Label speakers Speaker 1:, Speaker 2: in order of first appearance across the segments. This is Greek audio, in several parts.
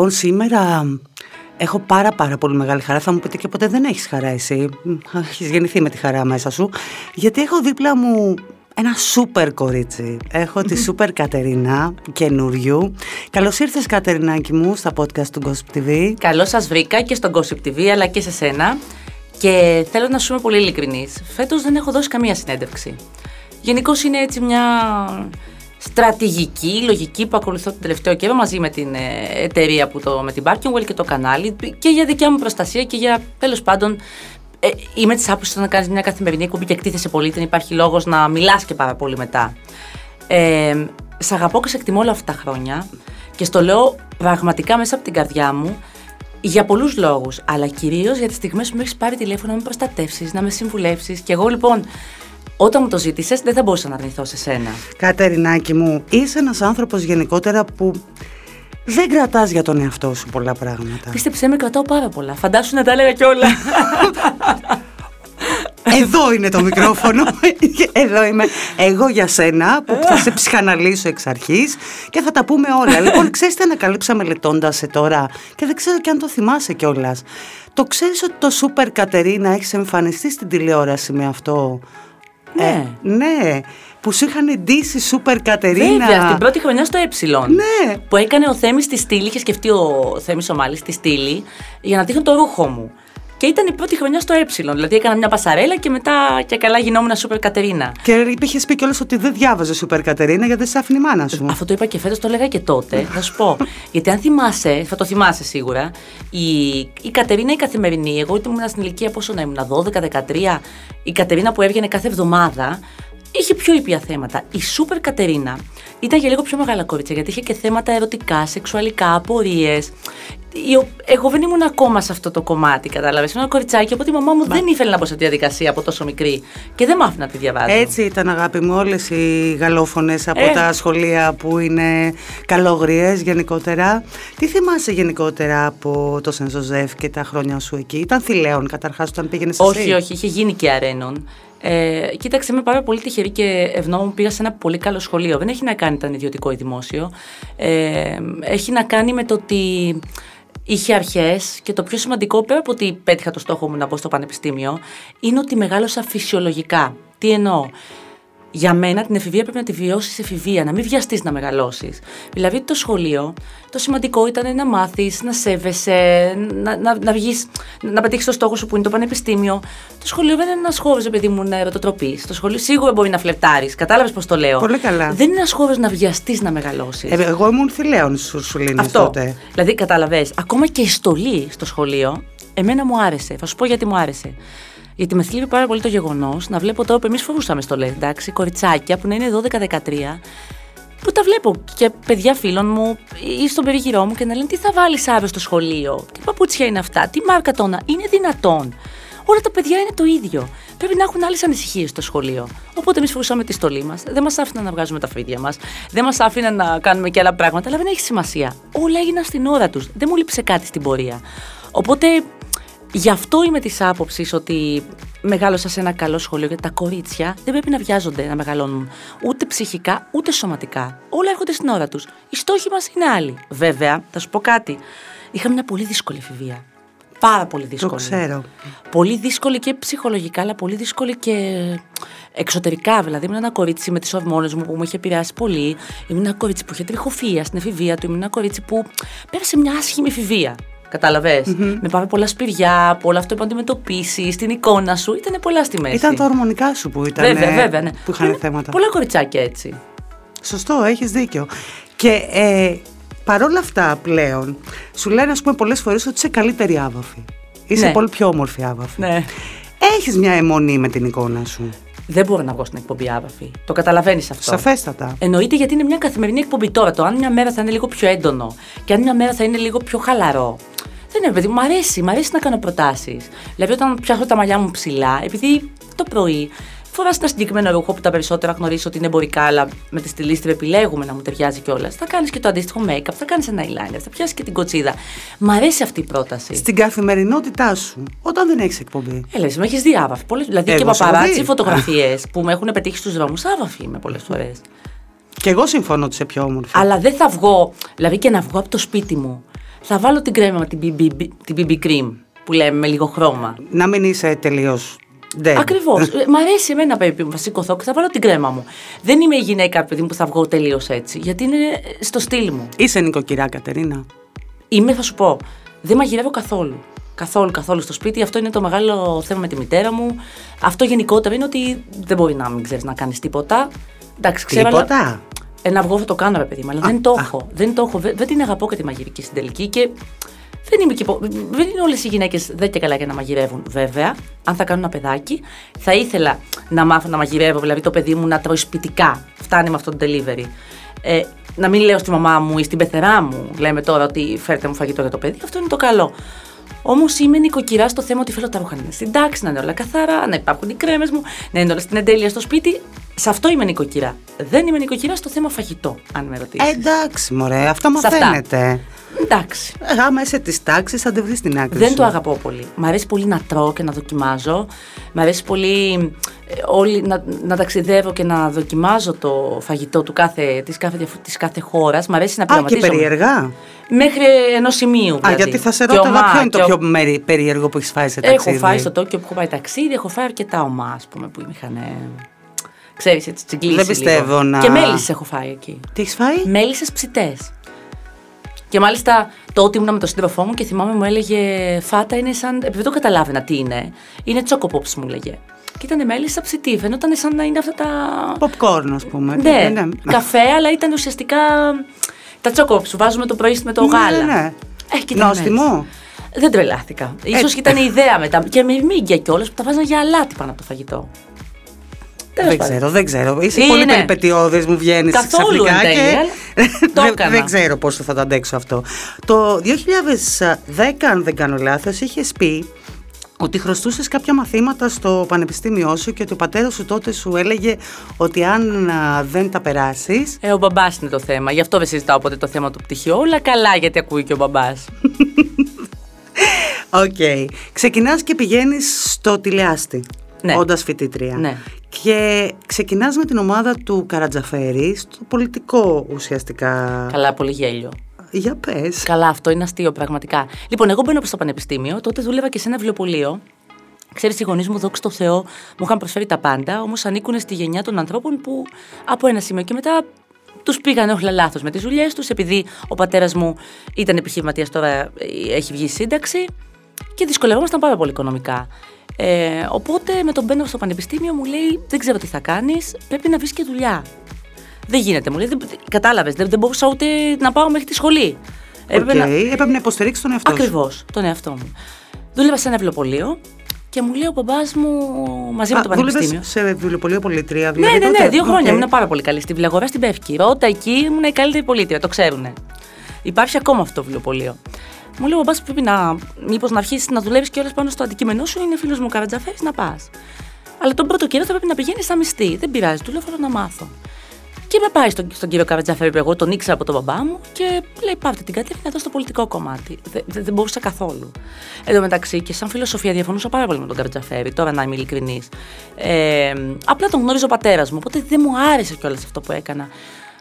Speaker 1: Λοιπόν, σήμερα έχω πάρα πάρα πολύ μεγάλη χαρά. Θα μου πείτε και ποτέ δεν έχεις χαρά εσύ; Έχεις γεννηθεί με τη χαρά μέσα σου. Γιατί έχω δίπλα μου ένα σούπερ κορίτσι. Έχω τη σούπερ Κατερίνα καινούριου. Καλώς ήρθες Κατερινάκη μου στα podcast του Gossip TV.
Speaker 2: Καλώς σας βρήκα και στο Gossip TV αλλά και σε σένα. Και θέλω να σου είμαι πολύ ειλικρινής. Φέτος δεν έχω δώσει καμία συνέντευξη. Γενικώς είναι έτσι μια στρατηγική, λογική που ακολουθώ το τελευταίο καιρό μαζί με την ε, εταιρεία που το, με την Parkingwell και το κανάλι και για δικιά μου προστασία και για τέλος πάντων ε, είμαι της άποψης να κάνεις μια καθημερινή εκπομπή και εκτίθεσαι πολύ, δεν υπάρχει λόγος να μιλάς και πάρα πολύ μετά. Ε, σ' αγαπώ και σε εκτιμώ όλα αυτά τα χρόνια και στο λέω πραγματικά μέσα από την καρδιά μου για πολλούς λόγους, αλλά κυρίως για τις στιγμές που με έχεις πάρει τηλέφωνο να με προστατεύσεις, να με συμβουλεύσεις. Και εγώ λοιπόν όταν μου το ζήτησες, δεν θα μπορούσα να αρνηθώ σε σένα.
Speaker 1: Κατερινάκη μου, είσαι ένας άνθρωπος γενικότερα που δεν κρατάς για τον εαυτό σου πολλά πράγματα.
Speaker 2: Πίστεψέ με, κρατάω πάρα πολλά. Φαντάσου να τα έλεγα κιόλα.
Speaker 1: Εδώ είναι το μικρόφωνο. Εδώ είμαι εγώ για σένα που θα σε ψυχαναλύσω εξ αρχής και θα τα πούμε όλα. λοιπόν, ξέρεις τι ανακαλύψα μελετώντα σε τώρα; Και δεν ξέρω και αν το θυμάσαι κιόλας. Το ξέρεις ότι το Σούπερ Κατερίνα έχει εμφανιστεί στην τηλεόραση με αυτό;
Speaker 2: Ναι.
Speaker 1: Ε, ναι. Που σου είχαν ντύσει σούπερ Κατερίνα.
Speaker 2: Βέβαια, την πρώτη χρονιά στο Ε.
Speaker 1: Ναι.
Speaker 2: Που έκανε ο Θέμης στη στήλη, είχε σκεφτεί ο Θέμης ο Μάλης στη στήλη, για να δείχνει το ρούχο μου. Και ήταν η πρώτη χρονιά στο Ε. Δηλαδή έκανα μια πασαρέλα και μετά και καλά γινόμουν Σούπερ Κατερίνα.
Speaker 1: Και είχες πει κιόλας ότι δεν διάβαζες Σούπερ Κατερίνα γιατί δεν σε άφηνε η μάνα σου.
Speaker 2: Αυτό το είπα και φέτος, το έλεγα και τότε. Θα σου πω. γιατί αν θυμάσαι, θα το θυμάσαι σίγουρα, η, η Κατερίνα η καθημερινή, εγώ ήμουν στην ηλικία πόσο να ήμουν, 12-13, η Κατερίνα που έβγαινε κάθε εβδομάδα, είχε πιο ήπια θέματα. Η Σούπερ Κατερίνα ήταν για λίγο πιο μεγάλα κορίτσια, γιατί είχε και θέματα ερωτικά, σεξουαλικά, απορίες. Εγώ δεν ήμουν ακόμα σε αυτό το κομμάτι, κατάλαβες. Ήμουν ένα κοριτσάκι, οπότε η μαμά μου δεν ήθελε να μπω σε αυτή τη διαδικασία από τόσο μικρή και δεν μ' άφηνα να τη διαβάζω.
Speaker 1: Έτσι ήταν, αγάπη μου, όλες οι γαλλόφωνες από
Speaker 2: Ε.
Speaker 1: τα σχολεία που είναι καλόγριες γενικότερα. Τι θυμάσαι γενικότερα από το Saint Joseph και τα χρόνια σου εκεί; Ήταν θηλέων καταρχάς όταν πήγαινες εσύ;
Speaker 2: Όχι, όχι, είχε γίνει και αρρένων. Ε, κοίταξε, είμαι πάρα πολύ τυχερή και ευγνώμων. Πήγα σε ένα πολύ καλό σχολείο. Δεν έχει να κάνει ήταν ιδιωτικό ή δημόσιο. Ε, έχει να κάνει με το ότι είχε αρχές και το πιο σημαντικό, πέρα από ότι πέτυχα το στόχο μου να μπω στο πανεπιστήμιο, είναι ότι μεγάλωσα φυσιολογικά. Τι εννοώ; Για μένα την εφηβεία πρέπει να τη βιώσεις εφηβεία, να μην βιαστείς να μεγαλώσεις. Δηλαδή το σχολείο, το σημαντικό ήταν να μάθεις, να σέβεσαι, να, να, να βγεις, να πετύχεις το στόχο σου που είναι το πανεπιστήμιο. Το σχολείο δεν είναι ένας χώρος, επειδή μου να ερωτοτροπείς. Το σχολείο σίγουρα μπορεί να φλερτάρει. Κατάλαβες πώς το λέω;
Speaker 1: Πολύ καλά.
Speaker 2: Δεν είναι ένας χώρος να βιαστείς να μεγαλώσεις.
Speaker 1: Ε, εγώ ήμουν θηλαίων στου Σουλίνε
Speaker 2: Αυτό.
Speaker 1: τότε.
Speaker 2: Δηλαδή, καταλαβέ, ακόμα και η στολή στο σχολείο, εμένα μου άρεσε. Θα σου πω γιατί μου άρεσε. Γιατί με θλίβει πάρα πολύ το γεγονός να βλέπω τώρα που εμείς φορούσαμε στολέ, εντάξει, κοριτσάκια που να είναι 12-13, που τα βλέπω και παιδιά φίλων μου ή στον περίγυρό μου και να λένε τι θα βάλεις αύριο στο σχολείο, τι παπούτσια είναι αυτά, τι μάρκα τόνα, είναι δυνατόν. Όλα τα παιδιά είναι το ίδιο. Πρέπει να έχουν άλλες ανησυχίες στο σχολείο. Οπότε εμείς φορούσαμε τη στολή μας. Δεν μας άφηναν να βγάζουμε τα φρύδια μας. Δεν μας άφηναν να κάνουμε και άλλα πράγματα. Αλλά δεν έχει σημασία. Όλα έγιναν στην ώρα τους. Δεν μου λείψε κάτι στην πορεία. Οπότε Γι' αυτό είμαι της άποψης ότι μεγάλωσα σε ένα καλό σχολείο γιατί τα κορίτσια δεν πρέπει να βιάζονται να μεγαλώνουν ούτε ψυχικά ούτε σωματικά. Όλα έρχονται στην ώρα τους. Οι στόχοι μας είναι άλλοι. Βέβαια, θα σου πω κάτι. Είχα μια πολύ δύσκολη εφηβεία. Πάρα πολύ δύσκολη.
Speaker 1: Το ξέρω.
Speaker 2: Πολύ δύσκολη και ψυχολογικά, αλλά πολύ δύσκολη και εξωτερικά. Δηλαδή, ήμουν ένα κορίτσι με τις ορμόνες μου που μου είχε επηρεάσει πολύ. Ήμουν ένα κορίτσι που είχε τριχοφία στην εφηβεία του. Ήμουν ένα κορίτσι που πέρασε μια άσχημη εφηβεία. Καταλαβες. Με πάρα πολλά σπηριά, από όλο αυτό που αντιμετωπίσεις, την εικόνα σου. Ήταν πολλά στη μέση.
Speaker 1: Ήταν τα ορμονικά σου που ήταν.
Speaker 2: Βέβαια, βέβαια, ναι.
Speaker 1: Που είχαν
Speaker 2: Είναι
Speaker 1: θέματα.
Speaker 2: Πολλά κοριτσάκια έτσι.
Speaker 1: Σωστό, έχεις δίκιο. Και ε, παρόλα αυτά πλέον, σου λένε, ας πούμε, πολλές φορές ότι είσαι καλύτερη άβαφη. Είσαι
Speaker 2: Ναι.
Speaker 1: πολύ πιο όμορφη άβαφη.
Speaker 2: Ναι.
Speaker 1: Έχεις μια αιμονή με την εικόνα σου;
Speaker 2: Δεν μπορώ να βγω στην εκπομπή άβαφη. Το καταλαβαίνεις αυτό.
Speaker 1: Σαφέστατα.
Speaker 2: Εννοείται γιατί είναι μια καθημερινή εκπομπή τώρα. Το αν μια μέρα θα είναι λίγο πιο έντονο και αν μια μέρα θα είναι λίγο πιο χαλαρό. Δεν είναι, παιδί μου, μ' αρέσει, μ' αρέσει να κάνω προτάσεις. Δηλαδή, όταν πιάσω τα μαλλιά μου ψηλά, επειδή το πρωί φοράς ένα συγκεκριμένο ρούχο που τα περισσότερα γνωρίζεις ότι είναι εμπορικά, αλλά με τη στυλίστρια επιλέγουμε να μου ταιριάζει κιόλας. Θα κάνεις και το αντίστοιχο make-up, θα κάνεις ένα eyeliner, θα πιάσεις και την κοτσίδα. Μ' αρέσει αυτή η πρόταση.
Speaker 1: Στην καθημερινότητά σου, όταν δεν έχεις εκπομπή.
Speaker 2: Έλα, εσύ με έχεις δει άβαφη. Πολλές, δηλαδή
Speaker 1: Εγώ
Speaker 2: και
Speaker 1: σε έχω
Speaker 2: παπαράτσι
Speaker 1: δει.
Speaker 2: φωτογραφίες που με έχουν πετύχει στους δρόμους. Άβαφη είμαι πολλές φορές.
Speaker 1: Και εγώ συμφωνώ ότι είσαι πιο όμορφη.
Speaker 2: Αλλά δεν θα βγω, δηλαδή και να βγω από το σπίτι μου Θα βάλω την κρέμα με την BB, την BB cream που λέμε με λίγο χρώμα.
Speaker 1: Να μην είσαι τελείως.
Speaker 2: Ακριβώς. Μ' αρέσει εμένα παιδί μου, θα σηκωθώ και θα βάλω την κρέμα μου. Δεν είμαι η γυναίκα, παιδί μου, που θα βγω τελείως έτσι. Γιατί είναι στο στυλ μου.
Speaker 1: Είσαι νοικοκυρά, Κατερίνα.
Speaker 2: Είμαι, θα σου πω. Δεν μαγειρεύω καθόλου. Καθόλου, καθόλου στο σπίτι. Αυτό είναι το μεγάλο θέμα με τη μητέρα μου. Αυτό γενικότερα είναι ότι δεν μπορεί να μην ξέρεις να κάνεις τίποτα. Εντάξει, ξέρω.
Speaker 1: Τίποτα.
Speaker 2: Αλλά... Ένα αυγό θα το κάνω, ρε παιδί μου, αλλά δεν το έχω. Δεν το έχω. Δεν, δεν την αγαπώ και τη μαγειρική στην τελική και δεν, είμαι και, δεν είναι όλες οι γυναίκες δεν και καλά για να μαγειρεύουν, βέβαια. Αν θα κάνω ένα παιδάκι, θα ήθελα να μάθω να μαγειρεύω, δηλαδή το παιδί μου να τρώει σπιτικά. Φτάνει με αυτό το delivery. Ε, να μην λέω στη μαμά μου ή στην πεθερά μου, λέμε τώρα ότι φέρτε μου φαγητό για το παιδί, αυτό είναι το καλό. Όμως είμαι νοικοκυρά στο θέμα ότι θέλω τα ρούχα να είναι στην τάξη, να είναι όλα καθαρά, να υπάρχουν οι κρέμες μου, να είναι όλα στην εντέλεια στο σπίτι. Σε αυτό είμαι νοικοκυρά. Δεν είμαι νοικοκυρά στο θέμα φαγητό, αν με ρωτήσεις.
Speaker 1: εντάξει, μωρέ, αυτό μαθαίνεται.
Speaker 2: Εντάξει.
Speaker 1: Ε, άμα είσαι της τάξης, θα τη βρεις στην άκρη.
Speaker 2: Δεν
Speaker 1: σου.
Speaker 2: το αγαπώ πολύ. Μ' αρέσει πολύ να τρώω και να δοκιμάζω. Μ' αρέσει πολύ ε, όλοι, να, να ταξιδεύω και να δοκιμάζω το φαγητό του κάθε, της κάθε, της κάθε χώρας. Μ' αρέσει να
Speaker 1: Α, και
Speaker 2: πειραματίζομαι.
Speaker 1: περίεργα.
Speaker 2: Μέχρι ενός σημείου.
Speaker 1: Α,
Speaker 2: Δηλαδή.
Speaker 1: γιατί θα σε
Speaker 2: Και
Speaker 1: ρώταγα
Speaker 2: ομά,
Speaker 1: ποιο είναι το
Speaker 2: και
Speaker 1: πιο
Speaker 2: ο-
Speaker 1: μέρη- περίεργο που έχεις φάει σε ταξίδι.
Speaker 2: Έχω φάει στο Τόκιο που έχω πάει ταξίδι, έχω φάει αρκετά ομά, ας πούμε, που είχαν. Ξέρεις, έτσι τσιγκλίσει.
Speaker 1: Δεν πιστεύω
Speaker 2: λίγο.
Speaker 1: να-
Speaker 2: Και μέλισσε έχω φάει εκεί.
Speaker 1: Τι έχεις φάει;
Speaker 2: Μέλισσες ψητές. Και μάλιστα τότε ήμουν με τον σύντροφό μου και θυμάμαι μου έλεγε Φάτα είναι σαν. Επειδή δεν το καταλάβαινα τι είναι, είναι τσόκοπόψ μου λέγε. Και ήταν μέλισσα ψητή. Φαινόταν σαν να είναι αυτά τα.
Speaker 1: Popcorn, ας πούμε.
Speaker 2: Ναι, καφέ, αλλά ήταν ουσιαστικά τα τσόκοπόψ που βάζουμε το πρωί με το
Speaker 1: Ναι,
Speaker 2: γάλα.
Speaker 1: ναι, ναι.
Speaker 2: Ε, και ήταν
Speaker 1: Νόστιμο.
Speaker 2: έτσι. Δεν τρελάθηκα.
Speaker 1: Ε,
Speaker 2: σω ήταν η ιδέα μετά. Και με μίγκια κιόλας που τα βάζαν για αλάτι πάνω από το φαγητό. Τέλος
Speaker 1: Δεν
Speaker 2: πάντων.
Speaker 1: ξέρω, δεν ξέρω. Είσαι
Speaker 2: Είναι.
Speaker 1: πολύ περιπετειώδης, μου βγαίνεις
Speaker 2: Καθόλου
Speaker 1: ξαφνικά
Speaker 2: εν τέλει,
Speaker 1: και
Speaker 2: αλλά το
Speaker 1: δεν,
Speaker 2: έκανα.
Speaker 1: δεν ξέρω πώς θα το αντέξω αυτό. Το 2010, αν δεν κάνω λάθος, είχε πει ότι χρωστούσες κάποια μαθήματα στο πανεπιστήμιό σου και ότι ο πατέρας σου τότε σου έλεγε ότι αν α, δεν τα περάσει.
Speaker 2: Ε, ο μπαμπάς είναι το θέμα. Γι' αυτό δεν συζητάω ποτέ το θέμα του πτυχίου. Όλα καλά γιατί ακούει και ο μπαμπάς.
Speaker 1: Οκ. Ξεκινάς και πηγαίνεις στο Τηλεάστυ.
Speaker 2: Ναι.
Speaker 1: Όντας φοιτήτρια.
Speaker 2: Ναι.
Speaker 1: Και ξεκινάς με την ομάδα του Καρατζαφέρη στο πολιτικό ουσιαστικά.
Speaker 2: καλά, πολύ γέλιο.
Speaker 1: Για πες.
Speaker 2: Καλά, αυτό είναι αστείο πραγματικά. Λοιπόν, εγώ μπαίνω στο πανεπιστήμιο, τότε δούλευα και σε ένα βιβλιοπωλείο. Ξέρεις, οι γονείς μου, δόξα τω Θεώ, μου είχαν προσφέρει τα πάντα, όμως ανήκουν στη γενιά των ανθρώπων που από ένα σημείο και μετά τους πήγαν όλα λάθος με τις δουλειές τους, επειδή ο πατέρας μου ήταν επιχειρηματίας, τώρα ε, έχει βγει σύνταξη και δυσκολευόμασταν πάρα πολύ οικονομικά. Ε, οπότε με τον μπαίνω στο πανεπιστήμιο μου λέει: Δεν ξέρω τι θα κάνεις, πρέπει να βρεις και δουλειά. Δεν γίνεται, μου λέει. Κατάλαβες, δεν, δεν μπορούσα ούτε να πάω μέχρι τη σχολή.
Speaker 1: Οκ.
Speaker 2: Έπρεπε να-
Speaker 1: Έπρεπε να υποστηρίξεις τον εαυτό σου.
Speaker 2: Ακριβώς, τον εαυτό μου. Δούλευα σε ένα βιβλιοπωλείο και μου λέει ο μπαμπά μου μαζί με
Speaker 1: Α,
Speaker 2: το
Speaker 1: δούλευες
Speaker 2: πανεπιστήμιο.
Speaker 1: σε βιβλιοπωλείο πωλήτρια,
Speaker 2: Ναι,
Speaker 1: δηλαδή.
Speaker 2: ναι, ναι,
Speaker 1: τότε;
Speaker 2: δύο χρόνια
Speaker 1: Οκ.
Speaker 2: ήμουν πάρα πολύ καλή. Στη Βλαγορά στην Πεύκη. Ρώτα εκεί ήμουν η καλύτερη πωλήτρια, το ξέρουν. Υπάρχει ακόμα αυτό το βιβλιοπωλείο. Μου λέει ο μπαμπάς πρέπει να. Μήπως να αρχίσεις να δουλεύεις και όλα πάνω στο αντικείμενό σου, είναι φίλος μου Καρατζαφέρη να πας. Αλλά τον πρώτο καιρό θα πρέπει να πηγαίνεις αμισθί. Δεν πειράζει, του λέω θέλω να μάθω. Και με πάει στον, στον κύριο Καρατζαφέρη που εγώ τον ήξερα από τον μπαμπά μου και λέει: Πάρτε την Κατερίνα εδώ στο πολιτικό κομμάτι. Δεν, δεν, δεν μπορούσα καθόλου. Εν τω μεταξύ και σαν φιλοσοφία διαφωνούσα πάρα πολύ με τον Καρατζαφέρη, τώρα να είμαι ειλικρινής. Ε, απλά τον γνώριζε ο πατέρας μου, οπότε δεν μου άρεσε κιόλας αυτό που έκανα.